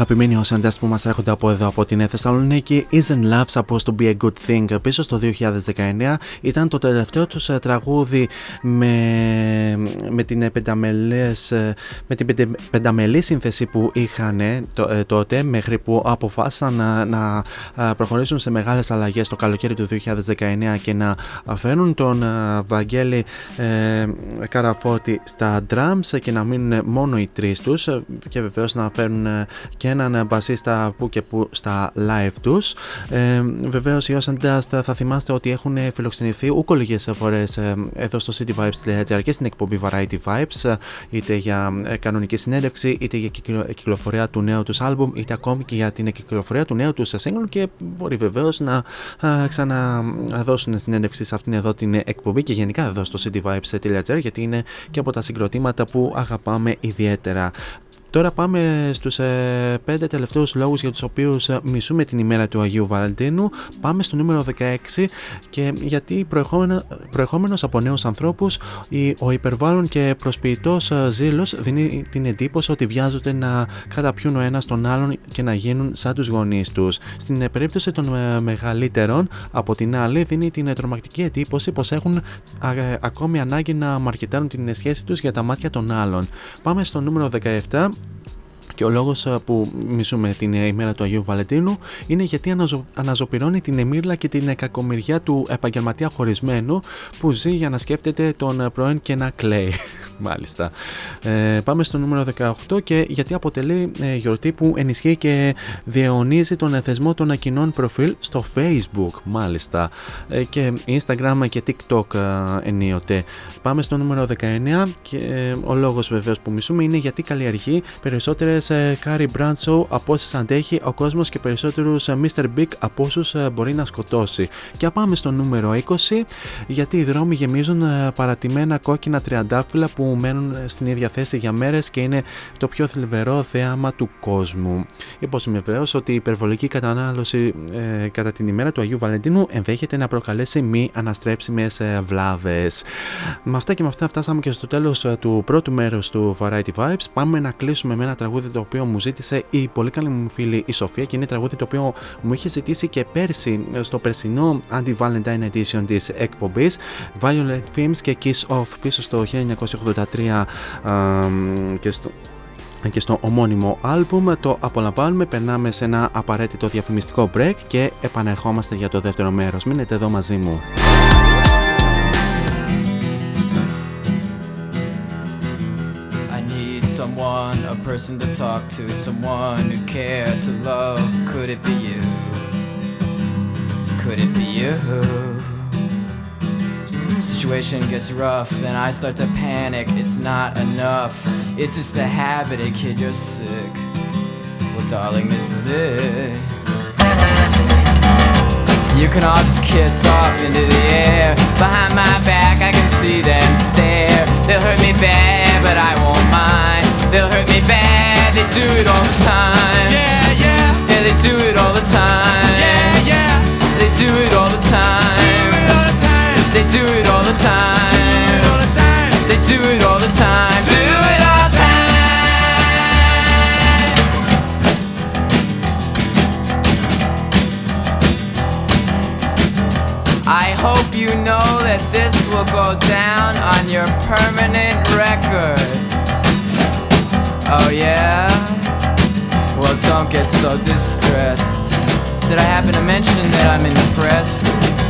αγαπημένοι οσέντες που μας έρχονται από εδώ από την Θεσσαλονίκη Isn't Love supposed to be a good thing. Πίσω στο 2019 ήταν το τελευταίο τους ε, τραγούδι με, με την πενταμελές, ε, με την πενταμελή σύνθεση που είχαν ε, τότε μέχρι που αποφάσισαν να, να προχωρήσουν σε μεγάλες αλλαγές το καλοκαίρι του 2019 και να φέρουν τον Βαγγέλη ε, Καραφώτη στα drums και να μείνουν μόνο οι τρεις τους και βεβαίως να φέρουν και έναν μπασίστα που και που στα live τους. Ε, βεβαίως οι Όσαντας θα θυμάστε ότι έχουν φιλοξενηθεί ούκο λίγες φορές ε, εδώ στο cityvibes.gr και στην εκπομπή Variety Vibes ε, είτε για ε, κανονική συνέντευξη είτε για κυκλοφορία του νέου τους άλμπουμ είτε ακόμη και για την κυκλοφορία του νέου τους single και μπορεί βεβαίως να ξαναδώσουν συνέντευξη σε αυτήν εδώ την εκπομπή και γενικά εδώ στο cityvibes.gr γιατί είναι και από τα συγκροτήματα που αγαπάμε ιδιαίτερα. Τώρα πάμε στους ε, πέντε τελευταίους λόγους για τους οποίους ε, μισούμε την ημέρα του Αγίου Βαλαντίνου. Πάμε στο νούμερο 16 και γιατί προεχόμενος από νέους ανθρώπους ο υπερβάλλον και προσποιητός ε, ζήλος δίνει την εντύπωση ότι βιάζονται να καταπιούν ο ένας τον άλλον και να γίνουν σαν τους γονείς τους. Στην ε, περίπτωση των ε, μεγαλύτερων από την άλλη δίνει την τρομακτική εντύπωση πως έχουν ακόμη ανάγκη να μαρκετάρουν την σχέση τους για τα μάτια των άλλων. Πάμε στο νούμερο 17 και ο λόγος ε, που μισούμε την ημέρα του Αγίου Βαλεντίνου είναι γιατί αναζω... αναζωπηρώνει την εμμύρλα και την κακομοιριά του επαγγελματία χωρισμένου που ζει για να σκέφτεται τον πρώην και να κλαίει. Μάλιστα. Ε, πάμε στο νούμερο 18 και γιατί αποτελεί ε, γιορτή που ενισχύει και διαιωνίζει τον θεσμό των κοινών προφίλ στο Facebook. Μάλιστα. Ε, και Instagram και TikTok ε, ενίοτε. Πάμε στο νούμερο 19 και ε, ο λόγος βεβαίως που μισούμε είναι γιατί καλλιεργεί περισσότερες ε, Carrie Bradshaw από όσες αντέχει ο κόσμος και περισσότερους ε, Mr. Big από όσους ε, μπορεί να σκοτώσει. Και πάμε στο νούμερο 20 γιατί οι δρόμοι γεμίζουν παρατημένα κόκκινα τριαντάφυλλα που μένουν στην ίδια θέση για μέρες και είναι το πιο θλιβερό θέαμα του κόσμου. Υπόσχομαι βεβαίω ότι η υπερβολική κατανάλωση ε, κατά την ημέρα του Αγίου Βαλεντίνου ενδέχεται να προκαλέσει μη αναστρέψιμες ε, βλάβες. Με αυτά και με αυτά φτάσαμε και στο τέλος ε, του πρώτου μέρους του Variety Vibes. Πάμε να κλείσουμε με ένα τραγούδι το οποίο μου ζήτησε η πολύ καλή μου φίλη η Σοφία και είναι τραγούδι το οποίο μου είχε ζητήσει και πέρσι ε, στο περσινό Anti-Valentine Edition της εκπομπής Violet Films και Kiss Off πίσω στο 1983 και στο και στο ομώνυμο άλμπουμ το απολαμβάνουμε, περνάμε σε ένα απαραίτητο διαφημιστικό break και επανερχόμαστε για το δεύτερο μέρος. Μείνετε εδώ μαζί μου. Someone, a person to talk to, someone who care to love. Could it be you? Could it be you? Situation gets rough, then I start to panic. It's not enough. It's just a habit, a kid, you're sick. Well, darling, this is it. You can all just kiss off into the air. Behind my back, I can see them stare. They'll hurt me bad, but I won't mind. They'll hurt me bad, they do it all the time. Yeah, yeah. Yeah, they do it all the time. Yeah, yeah. They do it all the time. They do it all the time. They do it all the time. Do it all the time. I hope you know that this will go down on your permanent record. Oh yeah? Well, don't get so distressed. Did I happen to mention that I'm impressed?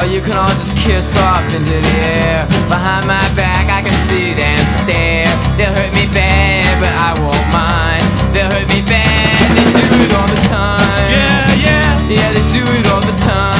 Or you can all just kiss off into the air. Behind my back I can see them stare. They'll hurt me bad, but I won't mind. They'll hurt me bad, they do it all the time. Yeah, yeah. Yeah, they do it all the time.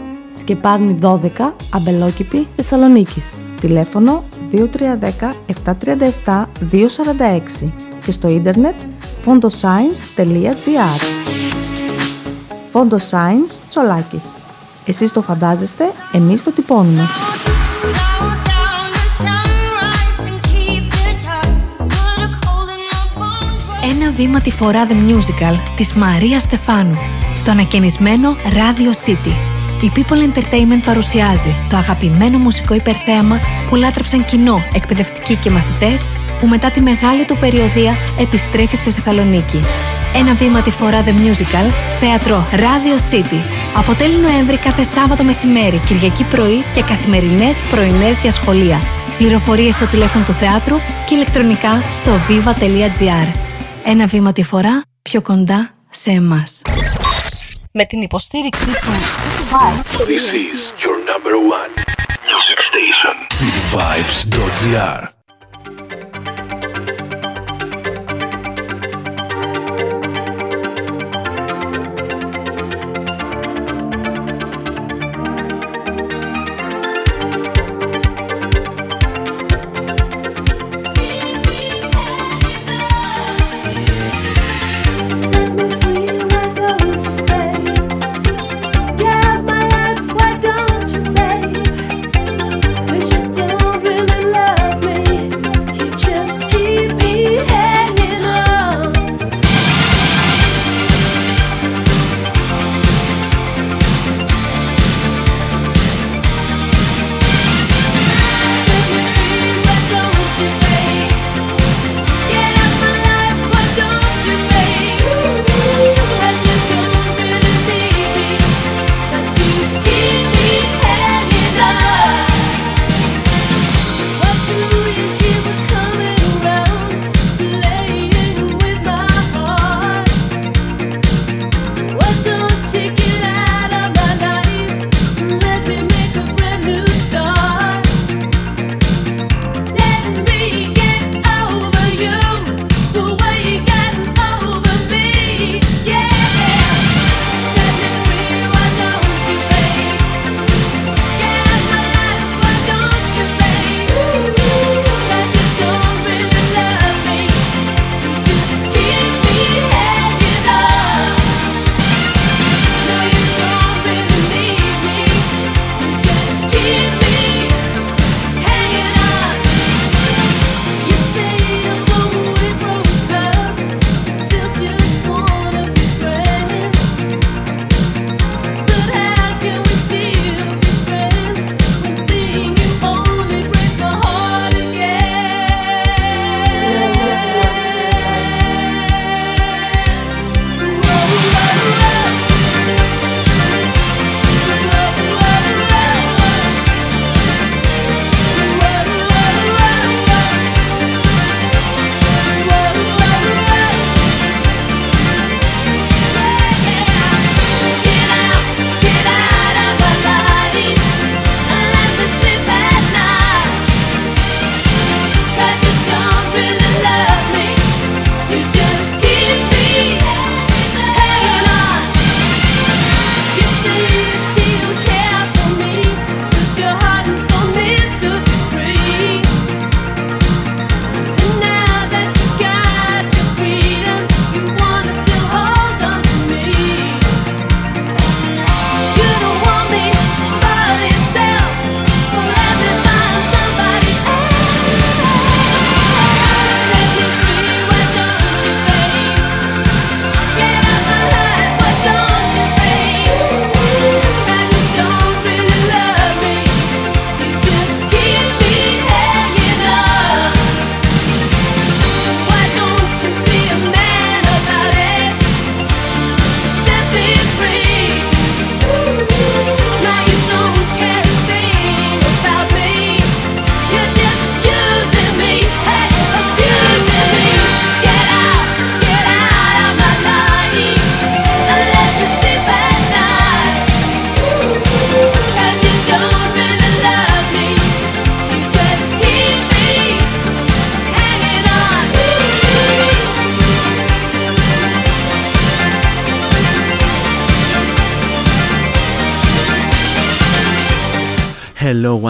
Σκεπάρνη 12, Αμπελόκηπη, Θεσσαλονίκης. Τηλέφωνο 2310 737 246 και στο ίντερνετ fondoscience.gr Φόντο Science Τσολάκης. Εσείς το φαντάζεστε, εμείς το τυπώνουμε. Ένα βήμα τη φορά The Musical της Μαρία Στεφάνου στο ανακαινισμένο Radio City. Η People Entertainment παρουσιάζει το αγαπημένο μουσικό υπερθέαμα που λάτρεψαν κοινό, εκπαιδευτικοί και μαθητές που μετά τη μεγάλη του περιοδία επιστρέφει στη Θεσσαλονίκη. Ένα βήμα τη φορά The Musical, θέατρο Radio City. Αποτέλει Νοέμβρη κάθε Σάββατο μεσημέρι, Κυριακή πρωί και καθημερινές πρωινές για σχολεία. Πληροφορίες στο τηλέφωνο του θεάτρου και ηλεκτρονικά στο viva.gr. Ένα βήμα τη φορά πιο κοντά σε εμάς. Με την υποστήριξη του City Vibes. This is your number one music station. cityvibes.gr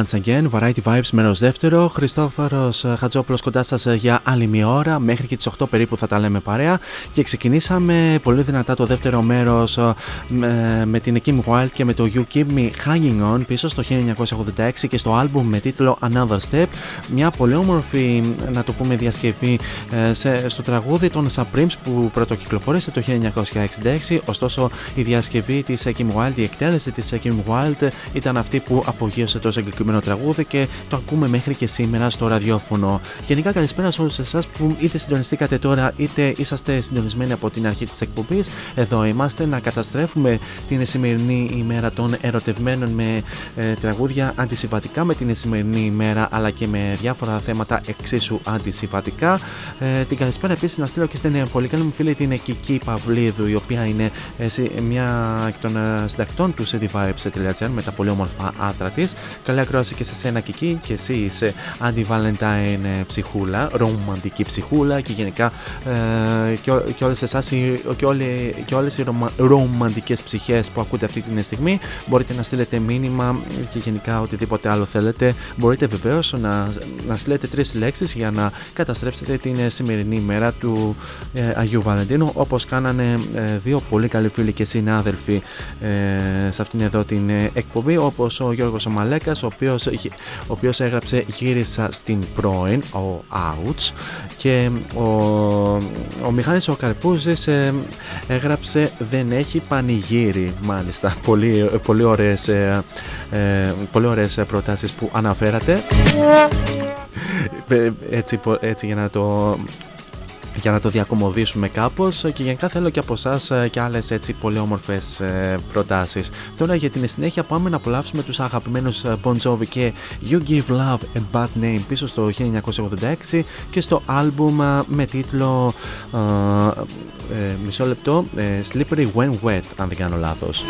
once again, Variety Vibes μέρο δεύτερο. Χριστόφορος ε, Χατζόπουλος κοντά σας ε, για άλλη μία ώρα. Μέχρι και τις 8 περίπου θα τα λέμε παρέα. Και ξεκινήσαμε πολύ δυνατά το δεύτερο μέρος με, με την Kim Wild και με το You Keep Me Hanging On πίσω στο 1986 και στο album με τίτλο Another Step. Μια πολύ όμορφη, να το πούμε, διασκευή σε, στο τραγούδι των Supremes που πρωτοκυκλοφόρησε το 1966. Ωστόσο, η διασκευή της Kim Wild, η εκτέλεση της Kim Wild ήταν αυτή που απογείωσε το συγκεκριμένο τραγούδι και το ακούμε μέχρι και σήμερα στο ραδιόφωνο. Γενικά, καλησπέρα σε όλους εσάς που είτε συντονιστήκατε τώρα είτε είσαστε συντονισμένοι από την αρχή της εκπομπής. Εδώ είμαστε να καταστρέφουμε την σημερινή ημέρα των ερωτευμένων με ε, τραγούδια αντισυμβατικά με την σημερινή ημέρα αλλά και με διάφορα θέματα εξίσου αντισυμβατικά. Ε, την καλησπέρα επίσης να στείλω και στην πολύ καλή μου φίλη την Κική Παυλίδου, η οποία είναι ε, μια εκ των ε, συντακτών του cityvibes.gr με τα πολύ όμορφα άντρα της. Καλή ακρόαση και σε σένα Κική και εσύ είσαι αντι-Valentine ψυχούλα, ρομαντική ψυχούλα και γενικά ε, και, και όλες εσάς και, όλε, και όλες οι ρωμα, ρομαντικές ψυχές που ακούτε αυτή τη στιγμή μπορείτε να στείλετε μήνυμα και γενικά οτιδήποτε άλλο θέλετε. Μπορείτε βεβαίως να, να στείλετε τρεις λέξεις για να καταστρέψετε την σημερινή ημέρα του ε, Αγίου Βαλεντίνου. Όπως κάνανε ε, δύο πολύ καλοί φίλοι και συνάδελφοι ε, σε αυτήν εδώ την ε, εκπομπή όπως ο Γιώργος Μαλέκας ο οποίος, ο οποίος έγραψε γύρισα στην πρώην ο Outs και ο, ο Μιχάλης ο Καρπούζης ε, έγραψε δεν έχει πανηγύρι μάλιστα. Πολύ, πολύ ωραίες ε, ε, πολύ ωραίες προτάσεις που αναφέρατε. Έτσι, έτσι για να το για να το διακομωδήσουμε κάπως και γενικά θέλω και από εσάς ε, και άλλες έτσι πολύ όμορφες ε, προτάσεις. Τώρα για την συνέχεια πάμε να απολαύσουμε τους αγαπημένους ε, Bon Jovi και You Give Love a Bad Name πίσω στο 1986 και στο άλμπουμ με τίτλο ε, μισό λεπτό Slippery When Wet αν δεν κάνω λάθος.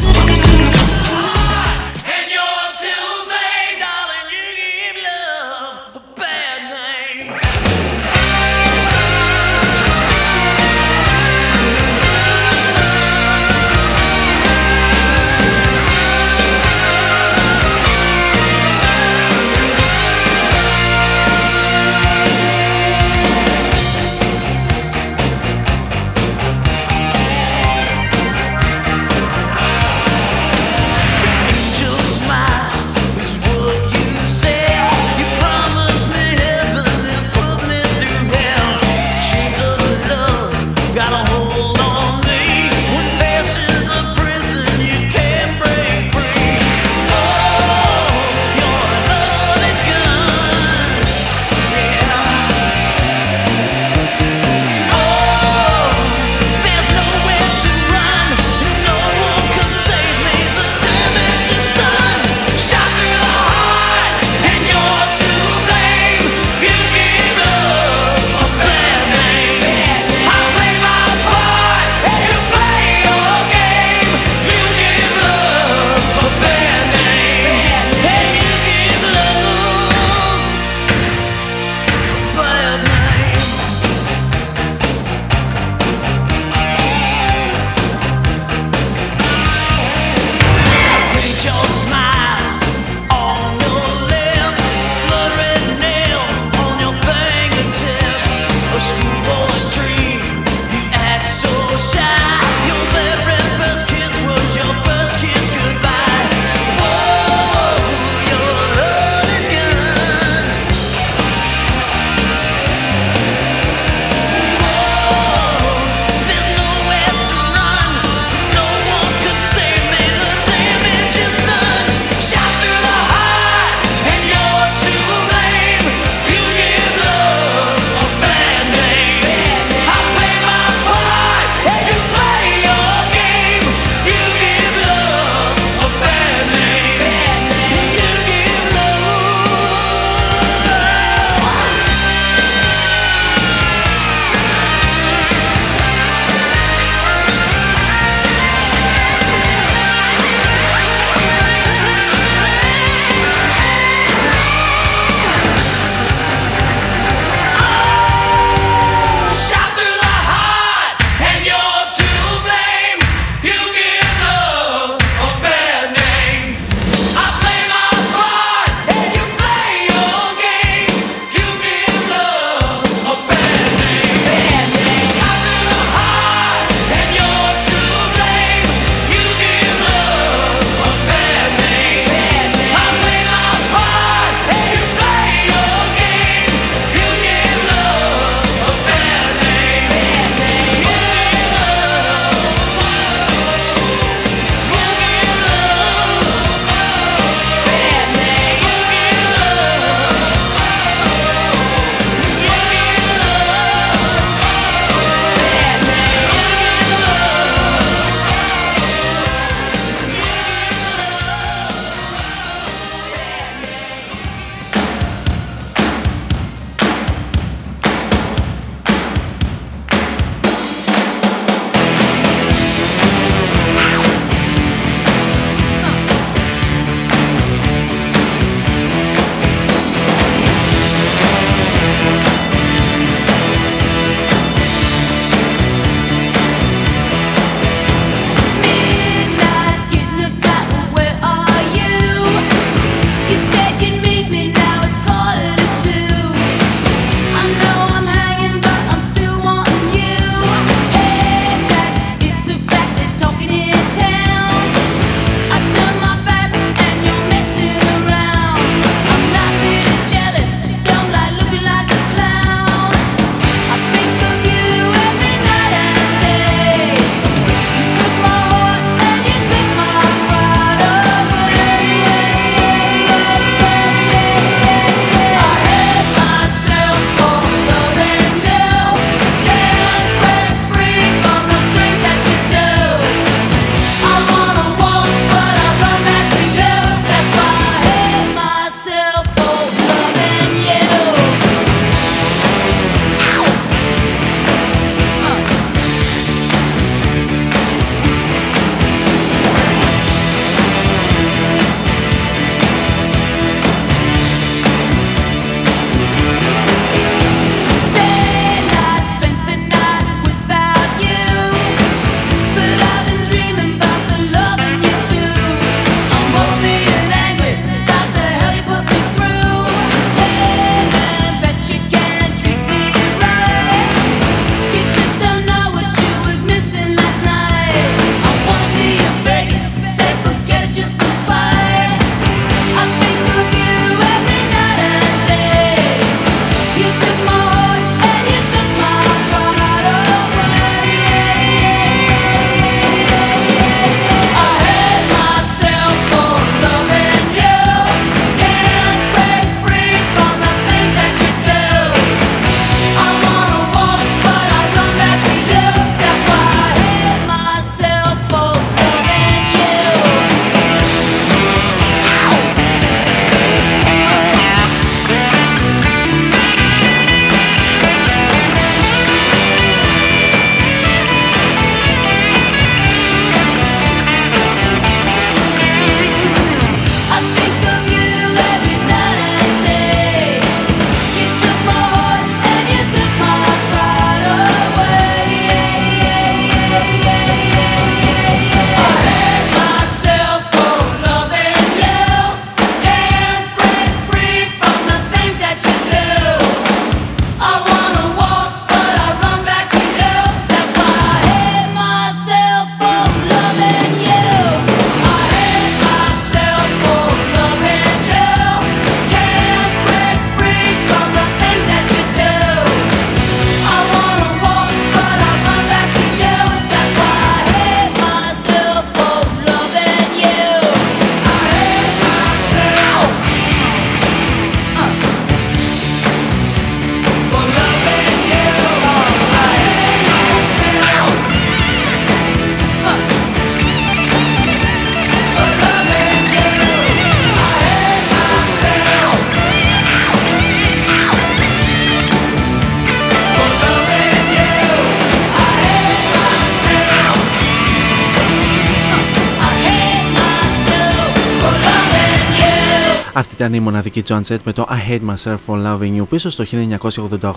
Ήταν η μοναδική John Set με το I Hate Myself for Loving You πίσω στο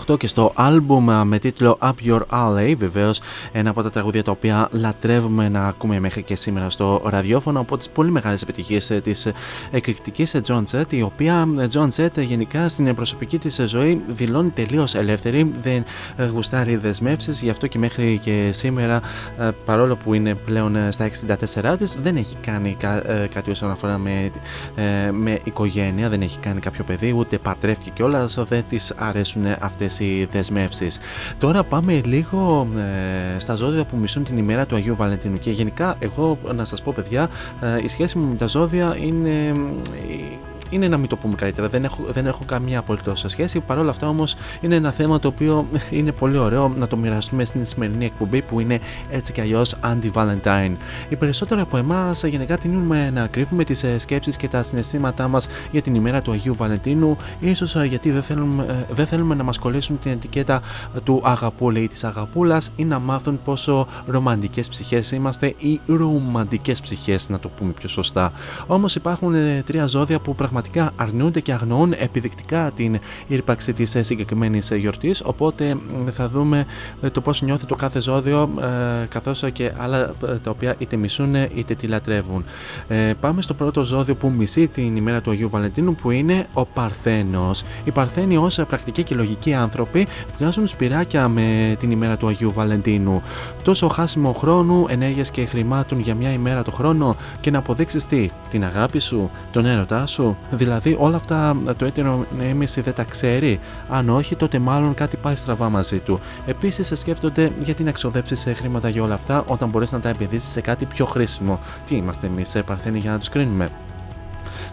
1988 και στο άλμπουμ με τίτλο Up Your Alley βεβαίως ένα από τα τραγούδια τα οποία λατρεύουμε να ακούμε μέχρι και σήμερα στο ραδιόφωνο από τις πολύ μεγάλες επιτυχίες της εκρηκτικής John Set η οποία John Set γενικά στην προσωπική της ζωή δηλώνει τελείως ελεύθερη δεν γουστάρει δεσμεύσεις γι' αυτό και μέχρι και σήμερα παρόλο που είναι πλέον στα 64 της δεν έχει κάνει κάτι όσον αφορά με, με οικογένεια, δεν έχει κάνει κάποιο παιδί, ούτε πατρεύτηκε κιόλας, δεν της αρέσουν αυτές οι δεσμεύσεις. Τώρα πάμε λίγο ε, στα ζώδια που μισούν την ημέρα του Αγίου Βαλεντίνου. Και γενικά, εγώ να σας πω, παιδιά, ε, η σχέση μου με τα ζώδια είναι είναι να μην το πούμε καλύτερα. Δεν έχω, δεν έχω καμία απολύτως σχέση. Παρ' όλα αυτά όμως είναι ένα θέμα το οποίο είναι πολύ ωραίο να το μοιραστούμε στην σημερινή εκπομπή που είναι έτσι κι αλλιώς anti-Valentine. Οι περισσότεροι από εμάς γενικά τείνουμε να κρύβουμε τις ε, σκέψεις και τα συναισθήματά μας για την ημέρα του Αγίου Βαλεντίνου, ίσως ε, γιατί δεν θέλουμε, ε, δεν θέλουμε να μας κολλήσουν την ετικέτα του αγαπούλα ή της αγαπούλας ή να μάθουν πόσο ρομαντικές ψυχές είμαστε ή ρομαντικές ψυχές, να το πούμε πιο σωστά. Όμως υπάρχουν τρία ζώδια που πραγματικά πραγματικά αρνούνται και αγνοούν επιδεικτικά την ύπαρξη της συγκεκριμένης γιορτής. Οπότε θα δούμε ε, το πώς νιώθει το κάθε ζώδιο, ε, καθώς και άλλα ε, τα οποία είτε μισούν είτε τη λατρεύουν. Πάμε στο πρώτο ζώδιο που μισεί την ημέρα του Αγίου Βαλεντίνου, που είναι ο Παρθένος. Οι Παρθένοι, ως πρακτικοί και λογικοί άνθρωποι, βγάζουν σπυράκια με την ημέρα του Αγίου Βαλεντίνου. Τόσο χάσιμο χρόνου, ενέργειας και χρημάτων για μια ημέρα το χρόνο και να αποδείξεις τι, την αγάπη σου, τον έρωτά σου, Δηλαδή όλα αυτά το έτερο έμεση δεν τα ξέρει. Αν όχι, τότε μάλλον κάτι πάει στραβά μαζί του. Επίσης, σκέφτονται γιατί να ξοδέψει χρήματα για όλα αυτά όταν μπορείς να τα επενδύσεις σε κάτι πιο χρήσιμο. Τι είμαστε εμείς, ε, Παρθένοι, για να τους κρίνουμε;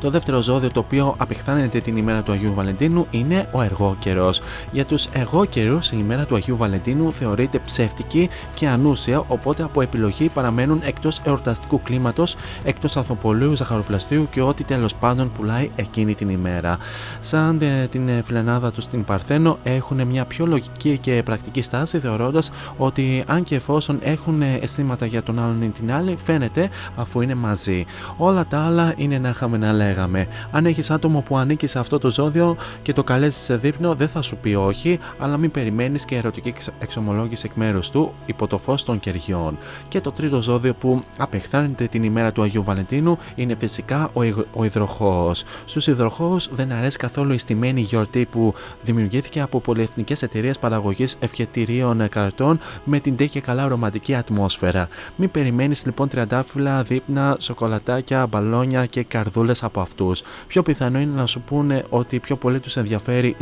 Το δεύτερο ζώδιο το οποίο απεχθάνεται την ημέρα του Αγίου Βαλεντίνου είναι ο εργόκαιρο. Για τους εργόκαιρου, η ημέρα του Αγίου Βαλεντίνου θεωρείται ψεύτικη και ανούσια, οπότε από επιλογή παραμένουν εκτός εορταστικού κλίματος, εκτός ανθοπολίου, ζαχαροπλαστείου και ό,τι τέλος πάντων πουλάει εκείνη την ημέρα. Σαν ε, την ε, φιλενάδα τους στην Παρθένο, έχουν μια πιο λογική και πρακτική στάση, θεωρώντας ότι αν και εφόσον έχουν αισθήματα για τον άλλον ή την άλλη, φαίνεται αφού είναι μαζί. Όλα τα άλλα είναι να είχαμε να λέγαμε. Αν έχεις άτομο που ανήκει σε αυτό το ζώδιο και το καλέσεις σε δείπνο, δεν θα σου πει όχι, αλλά μην περιμένεις και ερωτική εξομολόγηση εκ μέρους του υπό το φως των κεριών. Και το τρίτο ζώδιο που απεχθάνεται την ημέρα του Αγίου Βαλεντίνου είναι φυσικά ο, ο υδροχό. Στους υδροχώους δεν αρέσει καθόλου η στημένη γιορτή που δημιουργήθηκε από πολυεθνικές εταιρείες παραγωγής ευχετηρίων καρτών με την τέτοια καλά ρομαντική ατμόσφαιρα. Μην περιμένεις λοιπόν τριαντάφυλλα, δείπνα, σοκολατάκια, μπαλόνια και καρδούλες από αυτούς. Πιο πιθανό είναι να σου πούνε ότι πιο πολύ τους ενδιαφέρει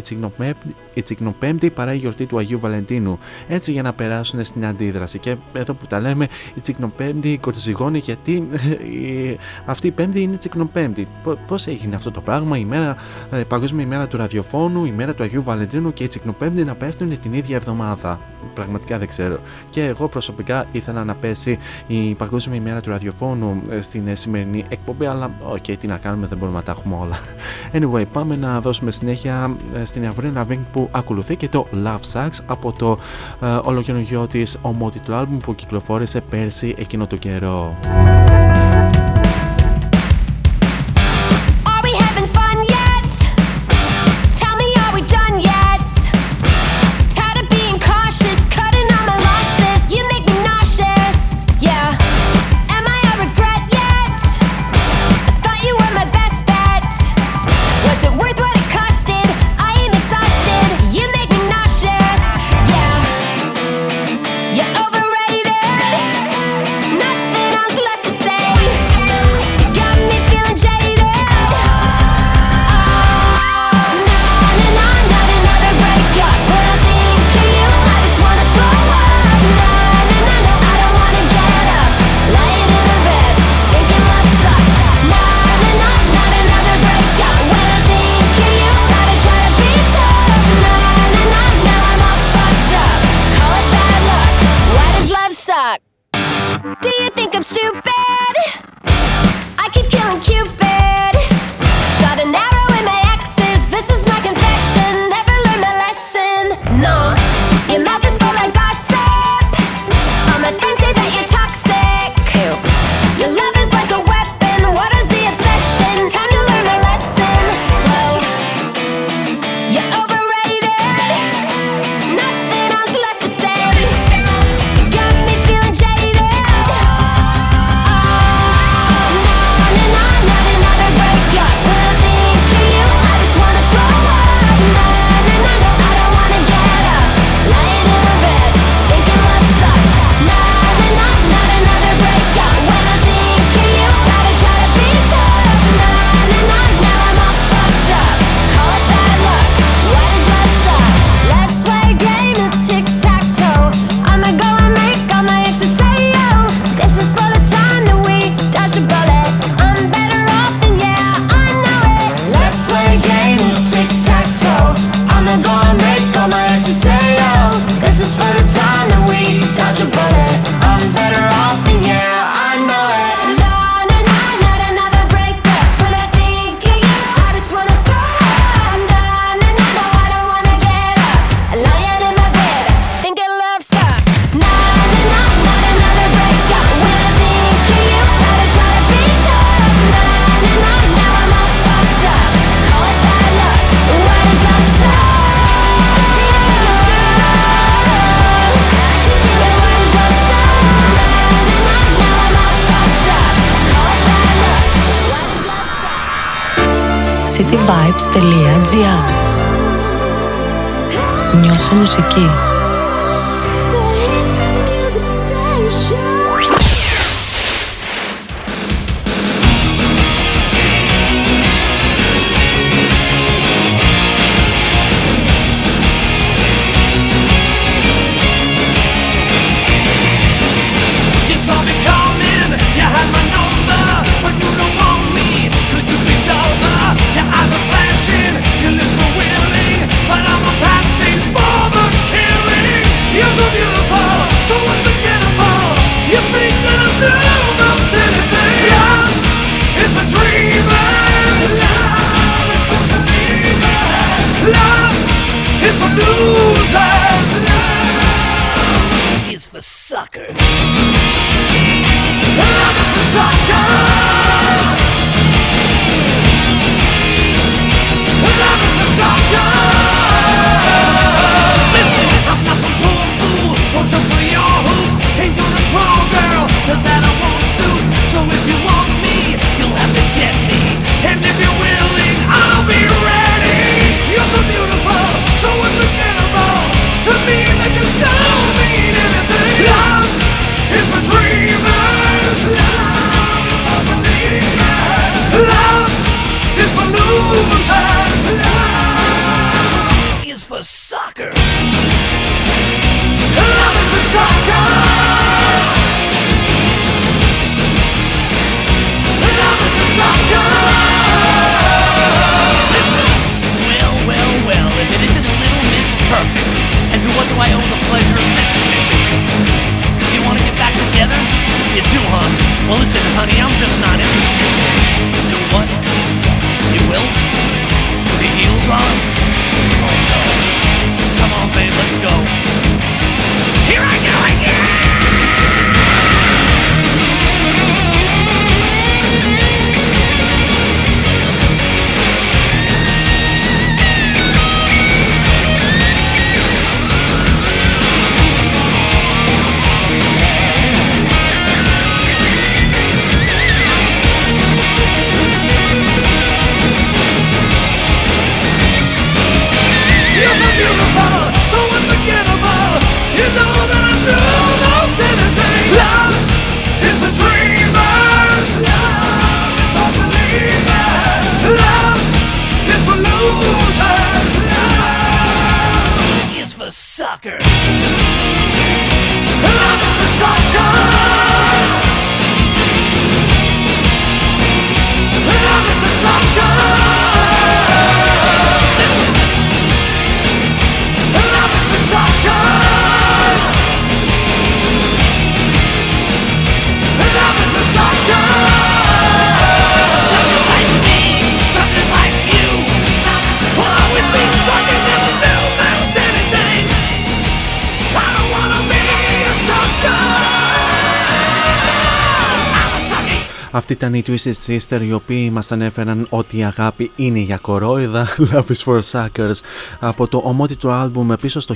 η Τσικνοπέμπτη παρά η γιορτή του Αγίου Βαλεντίνου. Έτσι για να περάσουν στην αντίδραση. Και εδώ που τα λέμε, η Τσικνοπέμπτη κοντοζυγώνει γιατί αυτή η Πέμπτη είναι Τσικνοπέμπτη. Πώς έγινε αυτό το πράγμα, η, μέρα, η Παγκόσμια ημέρα του ραδιοφώνου, η μέρα του Αγίου Βαλεντίνου και η Τσικνοπέμπτη να πέφτουν την ίδια εβδομάδα. Πραγματικά δεν ξέρω. Και εγώ προσωπικά ήθελα να πέσει η Παγκόσμια ημέρα του ραδιοφώνου ε, στην σημερινή εκπομπή, αλλά ok, okay, τι να κάνουμε, δεν μπορούμε να τα έχουμε όλα. Anyway, πάμε να δώσουμε συνέχεια ε, στην Avril Lavigne που ακολουθεί και το Love Sux από το ε, ολοκαινούργιο της ομότιτλο άλμπουμ που κυκλοφόρησε πέρσι εκείνο το καιρό. cityvibes.gr Νιώσω μουσική. Αυτή ήταν η Twisted Sister οι οποίοι μας ανέφεραν ότι η αγάπη είναι για κορόιδα. Love is for suckers από το ομότιτο άλμπουμ πίσω στο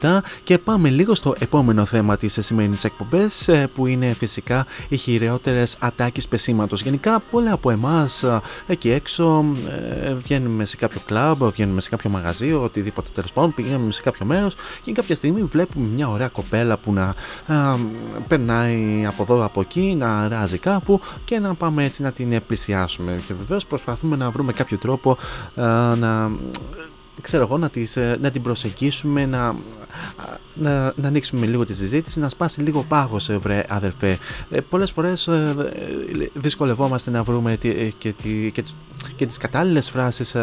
1987 και πάμε λίγο στο επόμενο θέμα της σημερινής εκπομπές ε, που είναι φυσικά οι χειρότερες ατάκες πεσήματος. Γενικά πολλά από εμάς ε, εκεί έξω ε, βγαίνουμε σε κάποιο κλαμπ, βγαίνουμε σε κάποιο μαγαζί, οτιδήποτε τέλος πάντων, πηγαίνουμε σε κάποιο μέρος και κάποια στιγμή βλέπουμε μια ωραία κοπέλα που να περνάει από εδώ από εκεί, να ράζει κάπου και να πάμε έτσι να την πλησιάσουμε. Και βεβαίως προσπαθούμε να βρούμε κάποιο τρόπο να ξέρω εγώ, να, τις, ε, να την προσεγγίσουμε, να, να, να ανοίξουμε λίγο τη συζήτηση, να σπάσει λίγο πάγος, ε, βρε αδερφέ. Ε, πολλές φορές ε, δυσκολευόμαστε να βρούμε τη, και, τη, και, και τις κατάλληλες φράσεις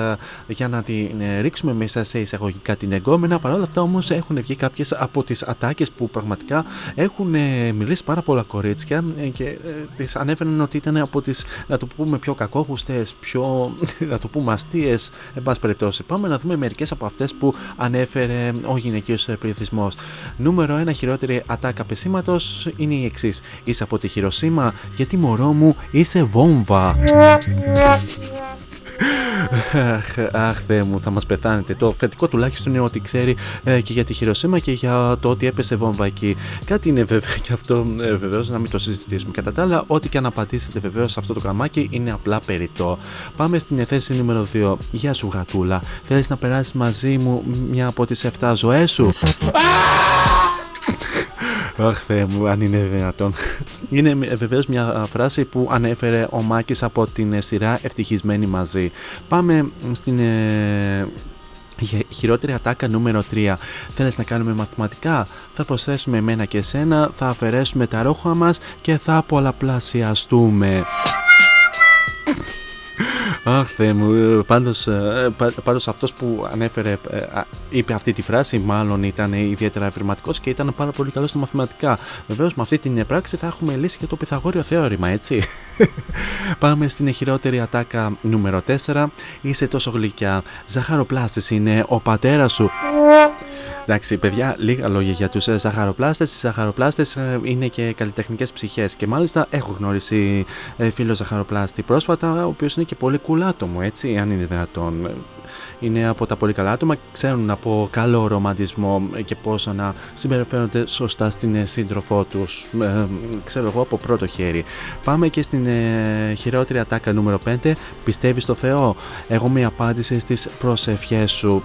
για να την ρίξουμε μέσα σε εισαγωγικά την εγκόμενα. Παρ' όλα αυτά όμως έχουν βγει κάποιες από τις ατάκες που πραγματικά έχουν μιλήσει πάρα πολλά κορίτσια και τις ανέφεραν ότι ήταν από τις, να το πούμε, πιο κακόχουστες, πιο, να το πούμε, αστείες, εν πάση περιπτώσει. Πάμε να δούμε μερικές από αυτές που ανέφερε ο γυναικείος πληθυσμός. Νούμερο 1 χειρότερη ατάκα πεσήματος είναι η εξής. Είσαι από τη Χειροσύμα γιατί μωρό μου είσαι βόμβα. Αχ, Θεέ μου, θα μας πεθάνετε. Το θετικό τουλάχιστον είναι ότι ξέρει ε, και για τη Χειροσύμα και για το ότι έπεσε βόμβα εκεί. Κάτι είναι βέβαια και αυτό ε, βεβαίως να μην το συζητήσουμε. Κατά τα άλλα, ό,τι και αν απαντήσετε βεβαίως σε αυτό το καμάκι είναι απλά περιττό. Πάμε στην θέση νούμερο 2. Γεια σου, γατούλα. Θέλεις να περάσεις μαζί μου μια από τις 7 ζωές σου; Αχ, Θεέ μου, αν είναι δυνατόν. Είναι βεβαίως μια φράση που ανέφερε ο Μάκης από την σειρά Ευτυχισμένοι μαζί. Πάμε στην ε, χειρότερη ατάκα νούμερο 3. Θέλεις να κάνουμε μαθηματικά, θα προσθέσουμε εμένα και εσένα, θα αφαιρέσουμε τα ρόχα μας και θα πολλαπλασιαστούμε. Αχ, Θεέ μου. Πάντως, ε, πάντως αυτός που ανέφερε, ε, είπε αυτή τη φράση, μάλλον ήταν ιδιαίτερα ευρηματικός και ήταν πάρα πολύ καλός στα μαθηματικά. Βεβαίως, με αυτή την πράξη θα έχουμε λύσει και το Pythagorean θεώρημα, έτσι. Πάμε στην χειρότερη ατάκα νούμερο 4. Είσαι τόσο γλυκιά. Ζαχαροπλάστης είναι ο πατέρας σου. Εντάξει, παιδιά, λίγα λόγια για τους ε, ζαχαροπλάστες. Οι ζαχαροπλάστες είναι και καλλιτεχνικές ψυχές. Και μάλιστα έχω γνωρίσει φίλο ζαχαροπλάστη πρόσφατα, ο οποίος είναι και πολύ cool άτομο, έτσι, αν είναι δυνατόν. Είναι από τα πολύ καλά άτομα, ξέρουν από καλό ρομαντισμό και πόσο να συμπεριφέρονται σωστά στην σύντροφό τους. Ε, ξέρω εγώ από πρώτο χέρι. Πάμε και στην ε, χειρότερη ατάκα νούμερο 5. Πιστεύεις στο Θεό; Εγώ με απάντηση στις προσευχές σου.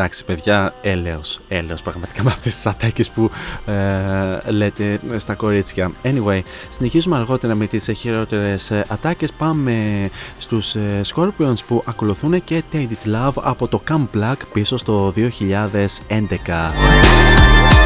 Εντάξει, παιδιά, έλεος, έλεος πραγματικά με αυτές τις ατάκες που ε, λέτε στα κορίτσια. Anyway, συνεχίζουμε αργότερα με τις χειρότερες ατάκες. Πάμε στους ε, Scorpions που ακολουθούν και Take It Love από το Come Black πίσω στο 2011.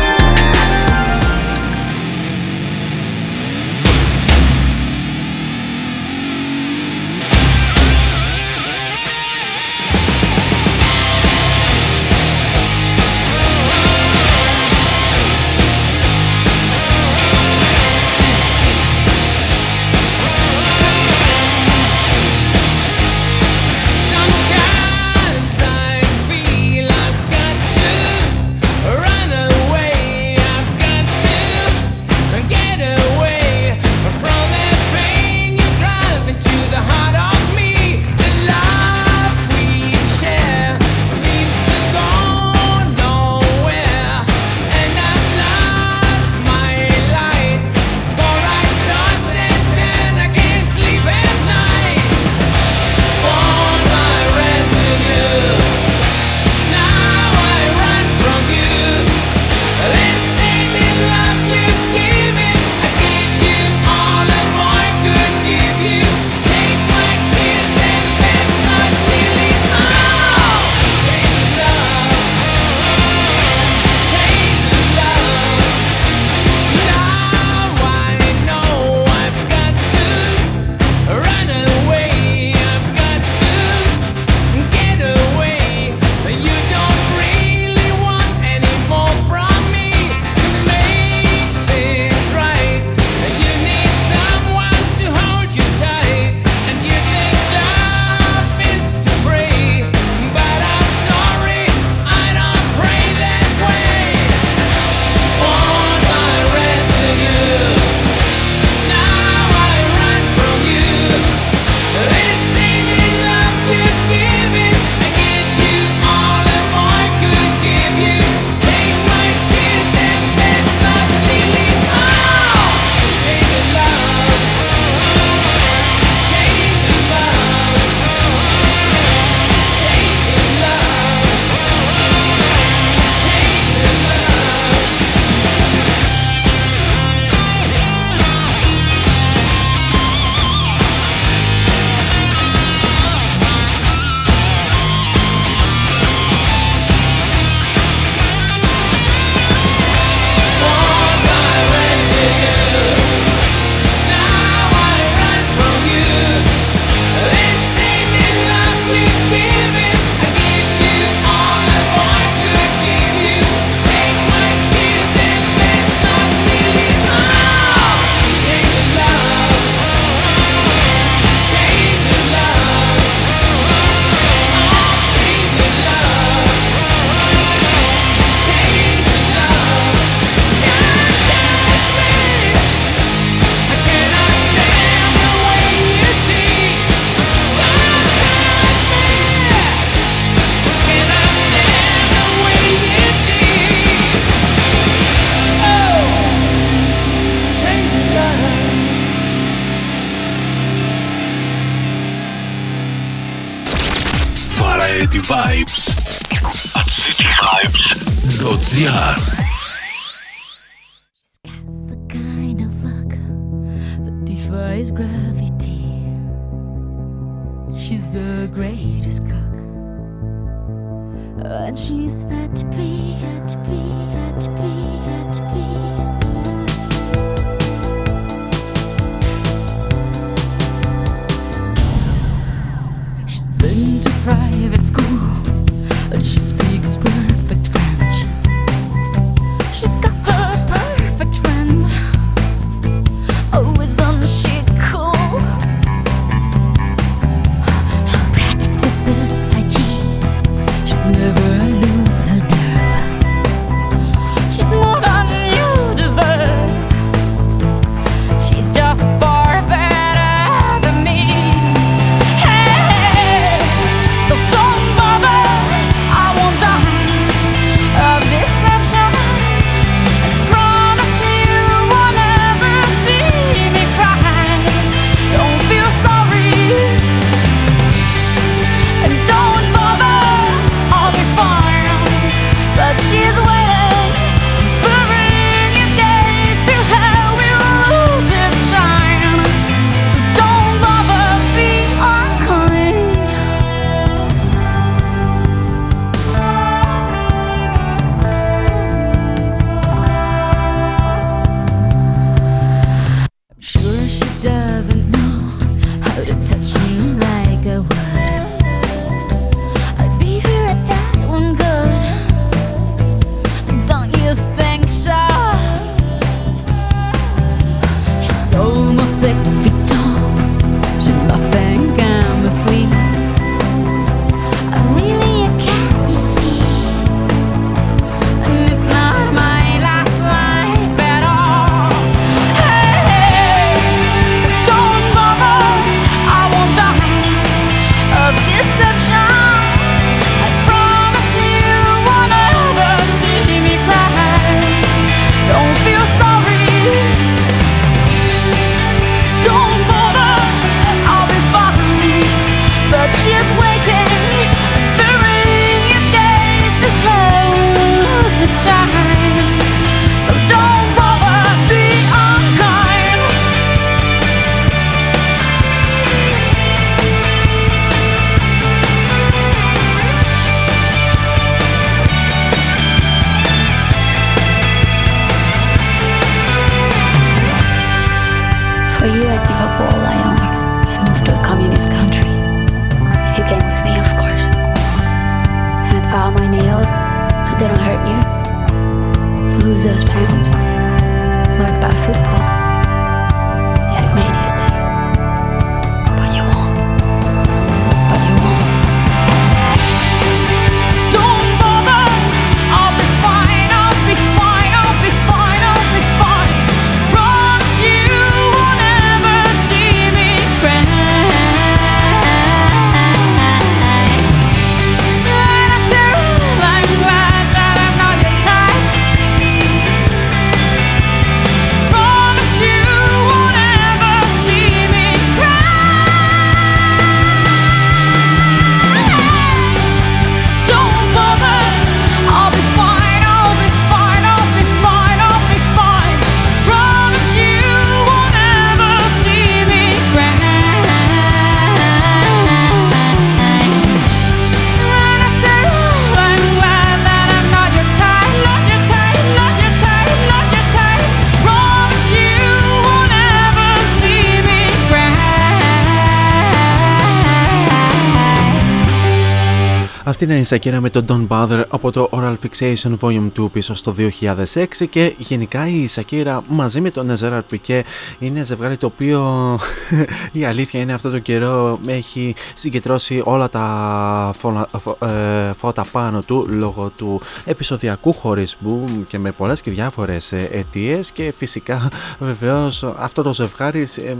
είναι η με το Don't Bother από το Oral Fixation Volume 2 πίσω στο 2006 και γενικά η σακίρα μαζί με τον Ezra Piquet είναι ζευγάρι το οποίο η αλήθεια είναι αυτό το καιρό έχει συγκεντρώσει όλα τα φωνα, ε, φώτα πάνω του λόγω του επεισοδιακού χωρισμού και με πολλές και διάφορες ε, αιτίες και φυσικά βεβαίως αυτό το ζευγάρι ε,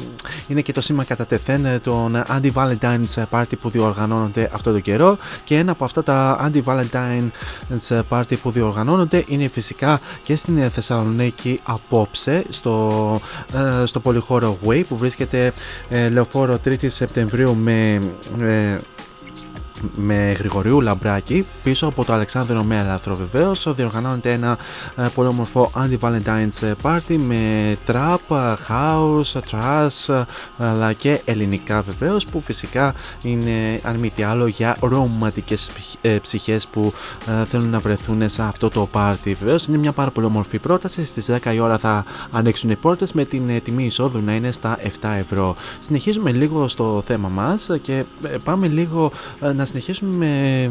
είναι και το σήμα κατά τεθέν των Anti-Valentine's Party που διοργανώνονται αυτό το καιρό και ένα από αυτά τα anti-Valentine's party ε, που διοργανώνονται είναι φυσικά και στην ε, Θεσσαλονίκη απόψε στο, ε, στο πολυχώρο Way που βρίσκεται λεωφόρο 3 Σεπτεμβρίου με με Γρηγορίου Λαμπράκη πίσω από το Αλεξάνδρο Μέλαθρο βεβαίως. Διοργανώνεται ένα ε, πολύ όμορφο Anti-Valentine's Party με trap, house, trash αλλά και ελληνικά βεβαίως που φυσικά είναι αν μη τι άλλο για ρομαντικές ψυχές που θέλουν να βρεθούν σε αυτό το party. Βεβαίως είναι μια πάρα πολύ όμορφη πρόταση. Στις 10 η ώρα θα ανοίξουν οι πόρτες με την τιμή εισόδου να είναι στα 7 ευρώ. Συνεχίζουμε λίγο στο θέμα μας και πάμε λίγο να συνεχίσουμε με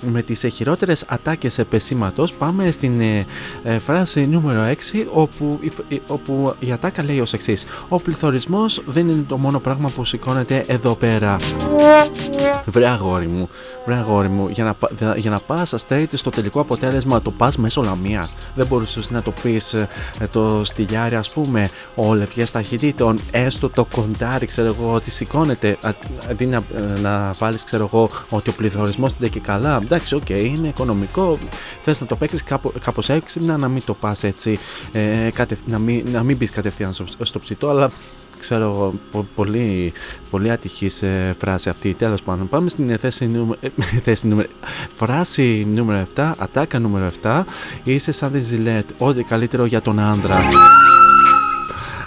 με τις χειρότερες ατάκες επεσήματος πάμε στην ε, ε, φράση νούμερο 6 όπου, όπου η ατάκα λέει ως εξής Ο πληθωρισμός δεν είναι το μόνο πράγμα που σηκώνεται εδώ πέρα Βρε αγόρι μου, βρε αγόρι μου για να, για να πας straight στο τελικό αποτέλεσμα το πας μέσω Λαμίας. Δεν μπορούσες να το πεις ε, το στυλιάρι ας πούμε ο λεβιές ταχυτήτων έστω το κοντάρι ξέρω εγώ ότι σηκώνεται αντί να, να βάλεις ξέρω εγώ ότι ο πληθωρισμός είναι και καλά εντάξει, ok, okay, είναι οικονομικό. Θες να το παίξεις κάπως έξυπνα, να μην το πας έτσι, ε, να μην, να μην μπεις κατευθείαν στο, στο ψητό, αλλά ξέρω πο, πολύ, πολύ ατυχής ε, φράση αυτή. Τέλος πάντων πάμε στην θέση, νούμερο, ε, θέση νούμερο, φράση νούμερο 7 ατάκα νούμερο 7 είσαι σαν τη Ζιλέτ ό,τι καλύτερο για τον άντρα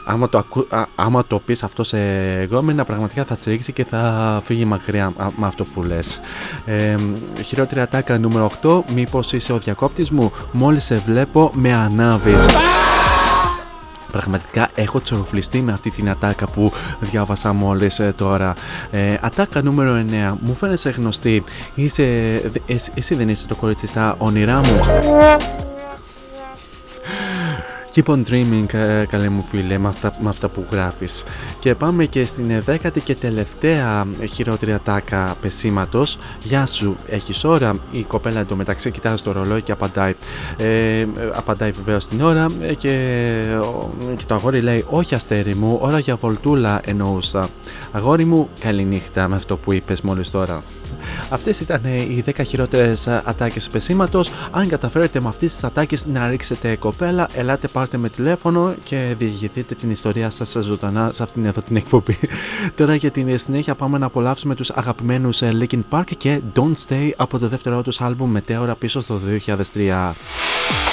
άμα το, ακου... άμα το πεις αυτό σε γκόμενα πραγματικά θα τσίξει και θα φύγει μακριά με αυτό που λες ε, χειρότερη ατάκα νούμερο 8 μήπως είσαι ο διακόπτης μου; Μόλις σε βλέπω με ανάβεις Πραγματικά έχω τσοροφλιστεί με αυτή την ατάκα που διάβασα μόλις ε, τώρα. Ε, ατάκα νούμερο 9. Μου φαίνεσαι γνωστή. Είσαι, εσύ, εσύ δεν είσαι το κορίτσι στα όνειρά μου. Keep on dreaming, ε, καλέ μου φίλε, με αυτά, με αυτά που γράφεις. Και πάμε και στην δέκατη και τελευταία χειρότερη ατάκα πεσήματος. Γεια σου, έχεις ώρα; Η κοπέλα εντωμεταξύ κοιτάζει το ρολόι και απαντάει. Ε, απαντάει βεβαίως την ώρα ε, και, και το αγόρι λέει: Όχι, αστέρι μου, ώρα για βολτούλα εννοούσα. Αγόρι μου, καληνύχτα με αυτό που είπες μόλις τώρα. Αυτές ήταν οι 10 χειρότερες ατάκες πεσήματος. Αν καταφέρετε με αυτές τις ατάκες να ρίξετε κοπέλα, ελάτε πάρτε με τηλέφωνο και διηγηθείτε την ιστορία σας ζωντανά σε αυτήν εδώ την εκπομπή. Τώρα για την συνέχεια πάμε να απολαύσουμε τους αγαπημένους Linkin Park και Don't Stay από το δεύτερό τους άλμπουμ Μετέωρα πίσω στο 2003.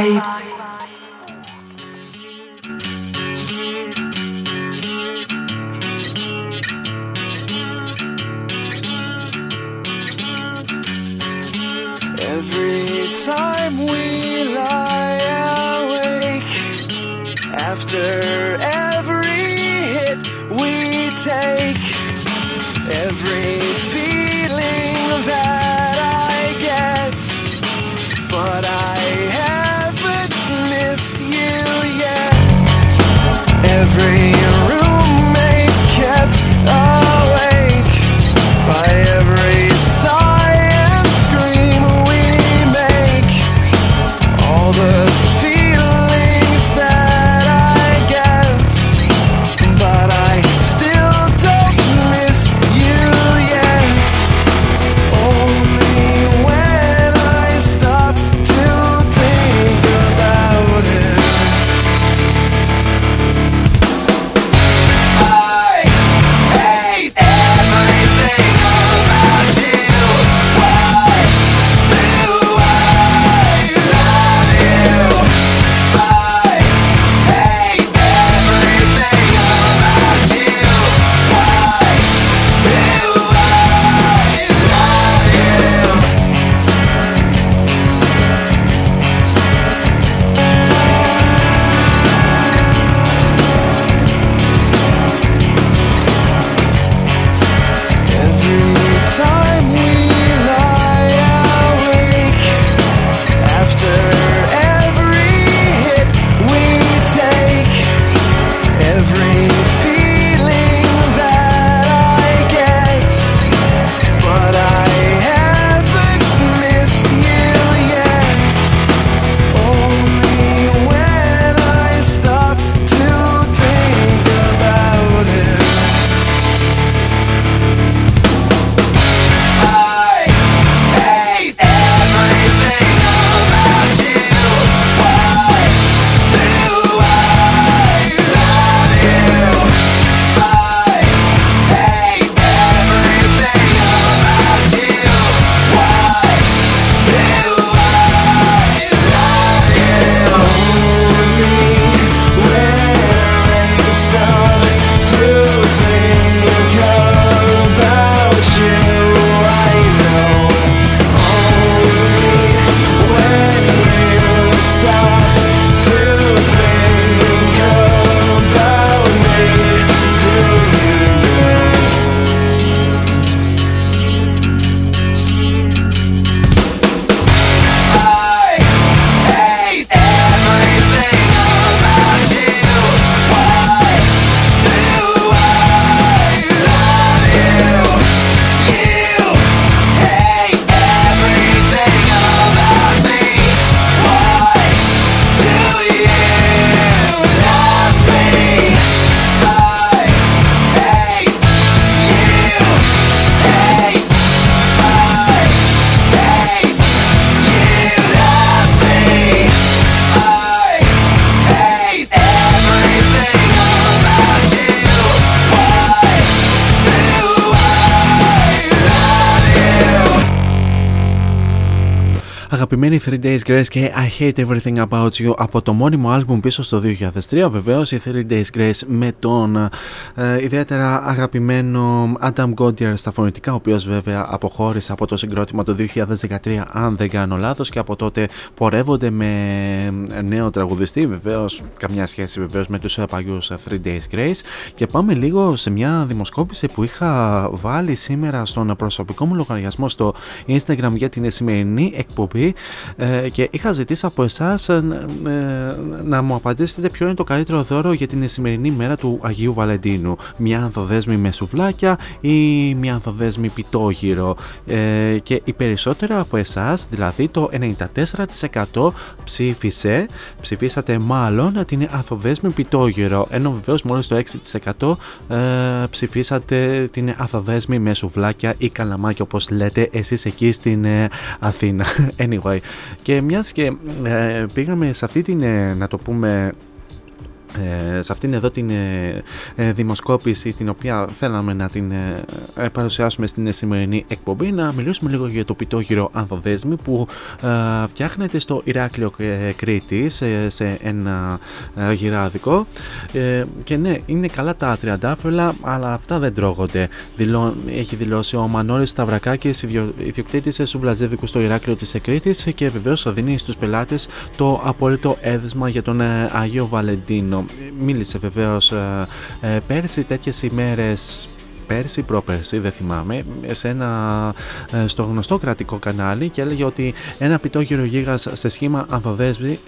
Vibes. Αγαπημένη 3 Days Grace και I Hate Everything About You από το μόνιμο άλμπουμ πίσω στο 2003 βεβαίως η 3 Days Grace με τον ε, ιδιαίτερα αγαπημένο Adam Godier στα φωνητικά ο οποίος βέβαια αποχώρησε από το συγκρότημα το 2013 αν δεν κάνω λάθος και από τότε πορεύονται με νέο τραγουδιστή. Βεβαίως καμιά σχέση βεβαίως με τους παλιούς 3 Days Grace. Και πάμε λίγο σε μια δημοσκόπηση που είχα βάλει σήμερα στον προσωπικό μου λογαριασμό στο Instagram για την σημερινή εκπομπή ε, και είχα ζητήσει από εσάς να μου απαντήσετε ποιο είναι το καλύτερο δώρο για την σημερινή μέρα του Αγίου Βαλεντίνου. Μια ανθοδέσμη με σουβλάκια ή μια ανθοδέσμη πιτόγυρο. Ε, και οι περισσότερα από εσάς, δηλαδή το 94% ψήφισε, ψηφίσατε μάλλον την ανθοδέσμη πιτόγυρο. Ενώ βεβαίως μόλις το 6% ε, ψηφίσατε την ανθοδέσμη με σουβλάκια ή καλαμάκια όπως λέτε εσείς εκεί στην ε, Αθήνα. Anyway, και μιας και ε, πήγαμε σε αυτή την, ε, να το πούμε, ε, σε αυτήν εδώ την ε, ε, δημοσκόπηση την οποία θέλαμε να την παρουσιάσουμε στην σημερινή εκπομπή να μιλήσουμε λίγο για το πιτόγυρο Ανθοδέσμη που φτιάχνεται στο Ηράκλειο Κρήτη σε, ένα γυράδικο. Και ναι είναι καλά τα τριαντάφυλλα αλλά αυτά δεν τρώγονται. Έχει δηλώσει ο Μανώλης Σταυρακάκης ιδιοκτήτης σουβλαζέδικου στο Ηράκλειο της Κρήτης και βεβαίως δίνει στους πελάτες το απόλυτο έδεσμα για τον Άγιο Βαλεντίνο μίλησε βεβαίως ε, ε, πέρσι τέτοιες ημέρες πέρσι, πρόπερσι, δεν θυμάμαι, σε ένα, ε, στο γνωστό κρατικό κανάλι και έλεγε ότι ένα πιτόγυρο γίγας σε σχήμα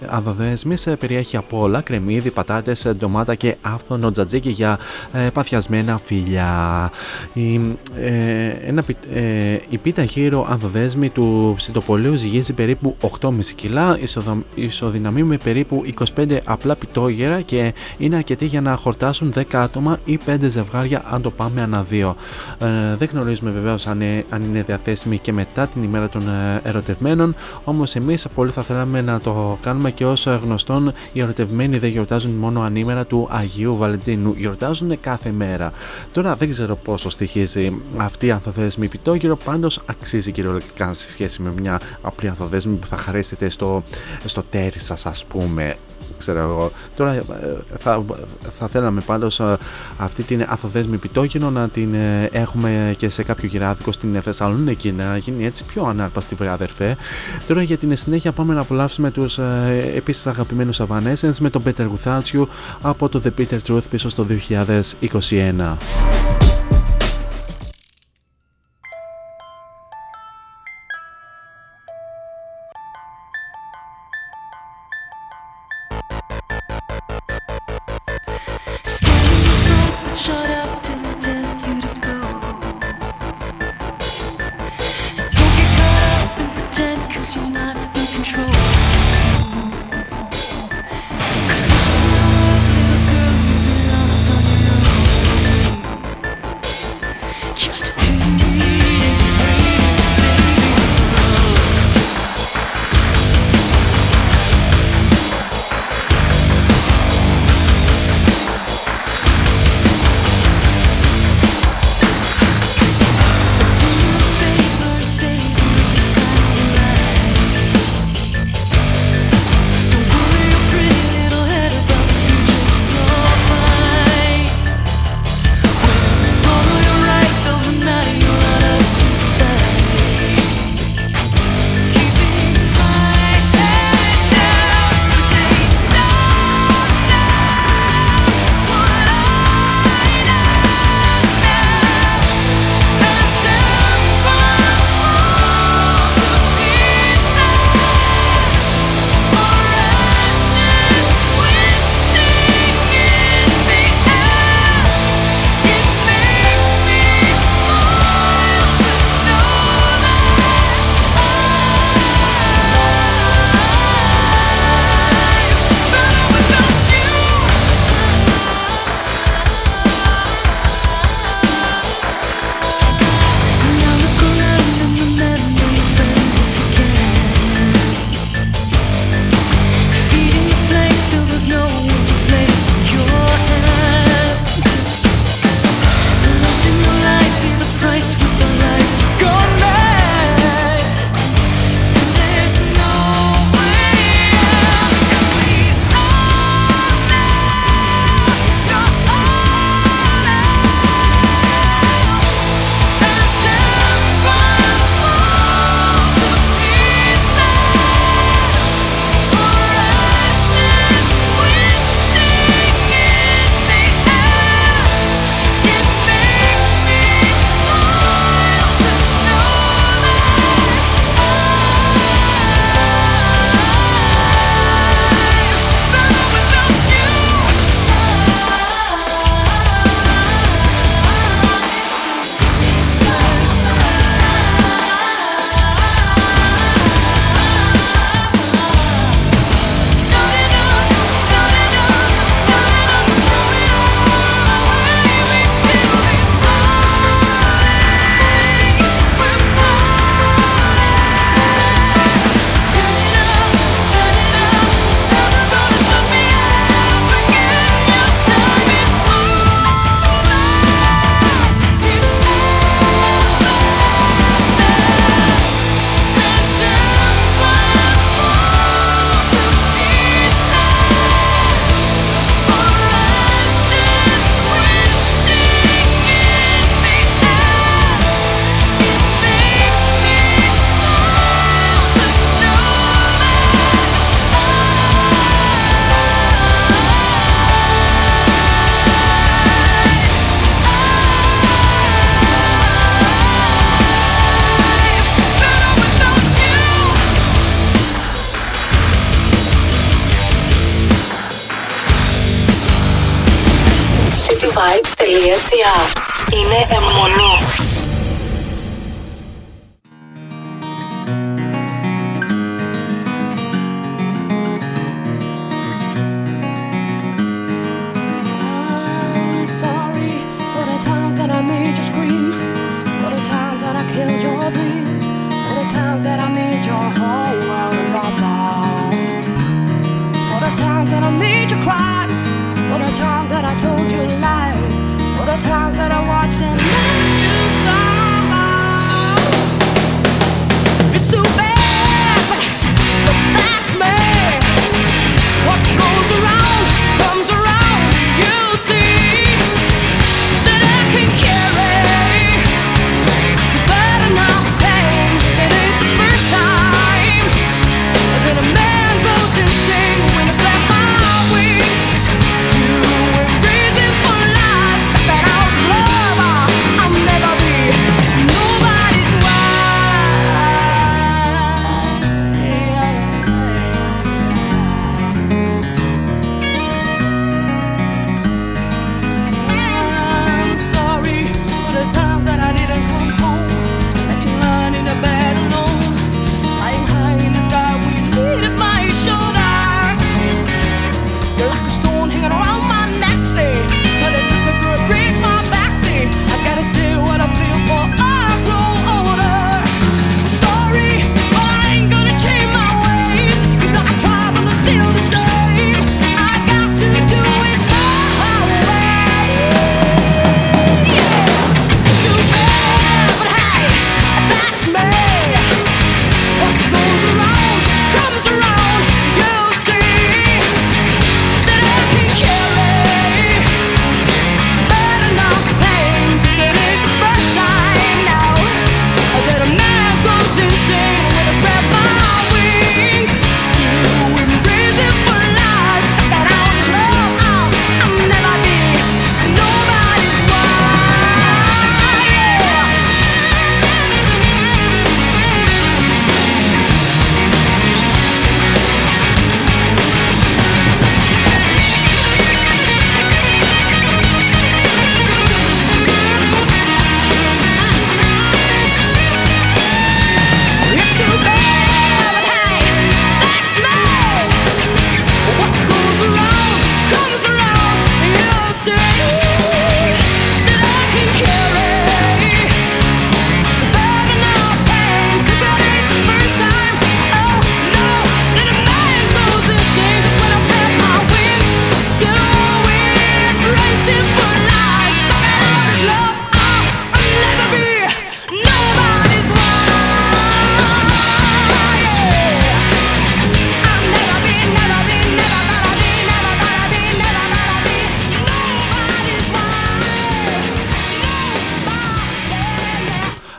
ανθοδέσμης περιέχει από όλα κρεμμύδι, πατάτες, ντομάτα και άφθονο τζατζίκι για ε, παθιασμένα φιλιά. Η, ε, ένα, ε, η πίτα γύρω ανθοδέσμη του ψητοπολίου ζυγίζει περίπου 8,5 κιλά, ισοδυναμεί με περίπου 25 απλά πιτόγερα και είναι αρκετή για να χορτάσουν 10 άτομα ή 5 ζευγάρια αν το πάμε αναδεί. Ε, δεν γνωρίζουμε βεβαίως αν, αν είναι διαθέσιμη και μετά την ημέρα των ε, ερωτευμένων, όμως εμείς πολύ θα θέλαμε να το κάνουμε και όσο γνωστόν οι ερωτευμένοι δεν γιορτάζουν μόνο ανήμερα του Αγίου Βαλεντίνου, γιορτάζουν κάθε μέρα. Τώρα δεν ξέρω πόσο στοιχίζει αυτή η ανθοδέσμη πιτόγυρο, πάντως αξίζει κυριολεκτικά σε σχέση με μια απλή ανθοδέσμη που θα χαρίσετε στο, στο τέρι σας, ας πούμε ξέρω εγώ. Τώρα ε, θα, θα θέλαμε πάντως ε, αυτή την αθοδέσμη πιτόγενο να την ε, έχουμε και σε κάποιο γυράδικο στην Θεσσαλονίκη να γίνει έτσι πιο ανάρπαστη βράδερφε. Τώρα για την συνέχεια πάμε να απολαύσουμε τους επίσης αγαπημένους Avanescence με τον Peter Without από το The Peter Truth πίσω στο 2021.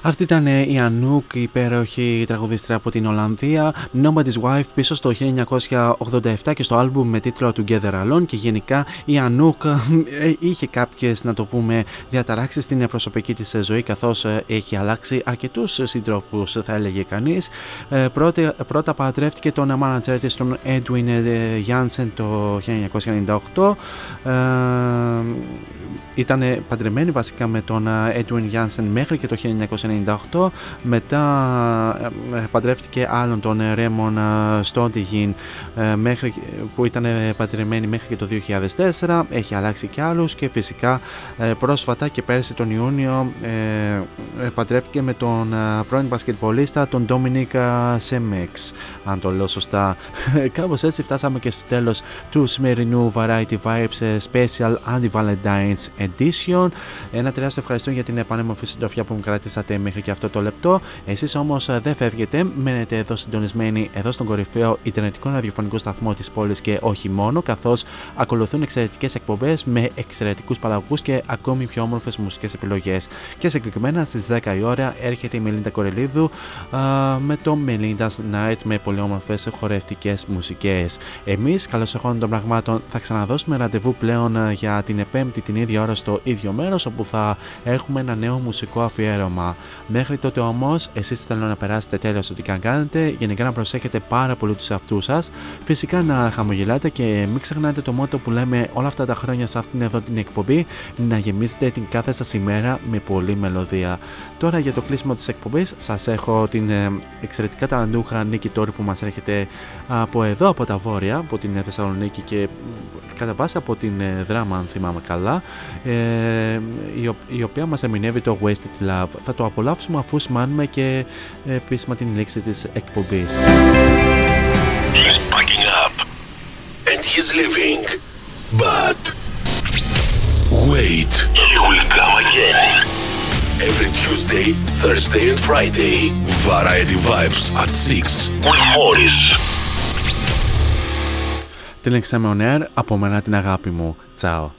Αυτή ήταν ε, η Anouk, η υπέροχη τραγουδίστρια από την Ολλανδία. Nobody's Wife πίσω στο 1987 και στο άλμπουμ με τίτλο Together Alone και γενικά η Anouk ε, είχε κάποιες να το πούμε διαταράξεις στην προσωπική της ζωή καθώς ε, έχει αλλάξει αρκετούς συντρόφους θα έλεγε κανείς. Πρώτα, πρώτα παντρεύτηκε τον manager της τον Edwin Jansen το 1998 ήταν παντρεμένη βασικά με τον Edwin Jansen μέχρι και το 1998 μετά ε, ε, παντρεύτηκε άλλον τον Ρέμον Στόντιγιν ε, μέχρι, που ήταν παντρεμένη μέχρι και το 2004 έχει αλλάξει και άλλους και φυσικά πρόσφατα και πέρσι τον Ιούνιο παντρεύτηκε με τον πρώην μπασκετμπολίστα τον Dominic Semex αν το λέω σωστά. Κάπως έτσι φτάσαμε και στο τέλος του σημερινού Variety Vibes Special Anti-Valentine's Edition. Ένα τεράστιο ευχαριστώ για την επανέμορφη συντροφιά που μου κρατήσατε μέχρι και αυτό το λεπτό. Εσείς όμως ε, δεν φεύγετε, μένετε εδώ συντονισμένοι εδώ στον κορυφαίο Ιντερνετικό ραδιοφωνικό σταθμό της πόλης και όχι μόνο, καθώς ακολουθούν εξαιρετικές εκπομπές με εξαιρετικούς παραγωγούς και ακόμη πιο όμορφες μουσικές επιλογές. Και συγκεκριμένα στις 10 η ώρα έρχεται η Μελίντα Κορελίδου με το Melinda's Night με πολύ όμορφες χορευτικές μουσικές. Εμείς, καλώς εχόντων των πραγμάτων, θα ξαναδώσουμε ραντεβού πλέον για την 5η την ίδια ώρα Δευτέρα στο ίδιο μέρος όπου θα έχουμε ένα νέο μουσικό αφιέρωμα. Μέχρι τότε όμως, εσείς θέλω να περάσετε τέλος ό,τι και αν κάνετε, γενικά να προσέχετε πάρα πολύ τους εαυτούς σας, φυσικά να χαμογελάτε και μην ξεχνάτε το μότο που λέμε όλα αυτά τα χρόνια σε αυτήν εδώ την εκπομπή, να γεμίζετε την κάθε σας ημέρα με πολλή μελωδία. Τώρα για το κλείσιμο της εκπομπής, σας έχω την ε, εξαιρετικά ταλαντούχα Νίκη Τόρη που μας έρχεται από εδώ, από τα βόρεια, από την Θεσσαλονίκη και κατά βάση από την ε, δράμα αν θυμάμαι καλά ε, η, η, οποία μας ερμηνεύει το Wasted Love. Θα το απολαύσουμε αφού σημάνουμε και ε, επίσημα την λήξη της εκπομπής. He's packing up. And he's leaving. But wait. He will come again. Every Tuesday, Thursday and Friday Variety Vibes at 6 with Morris Την Examen On Air, από μένα την αγάπη μου. Τσάω.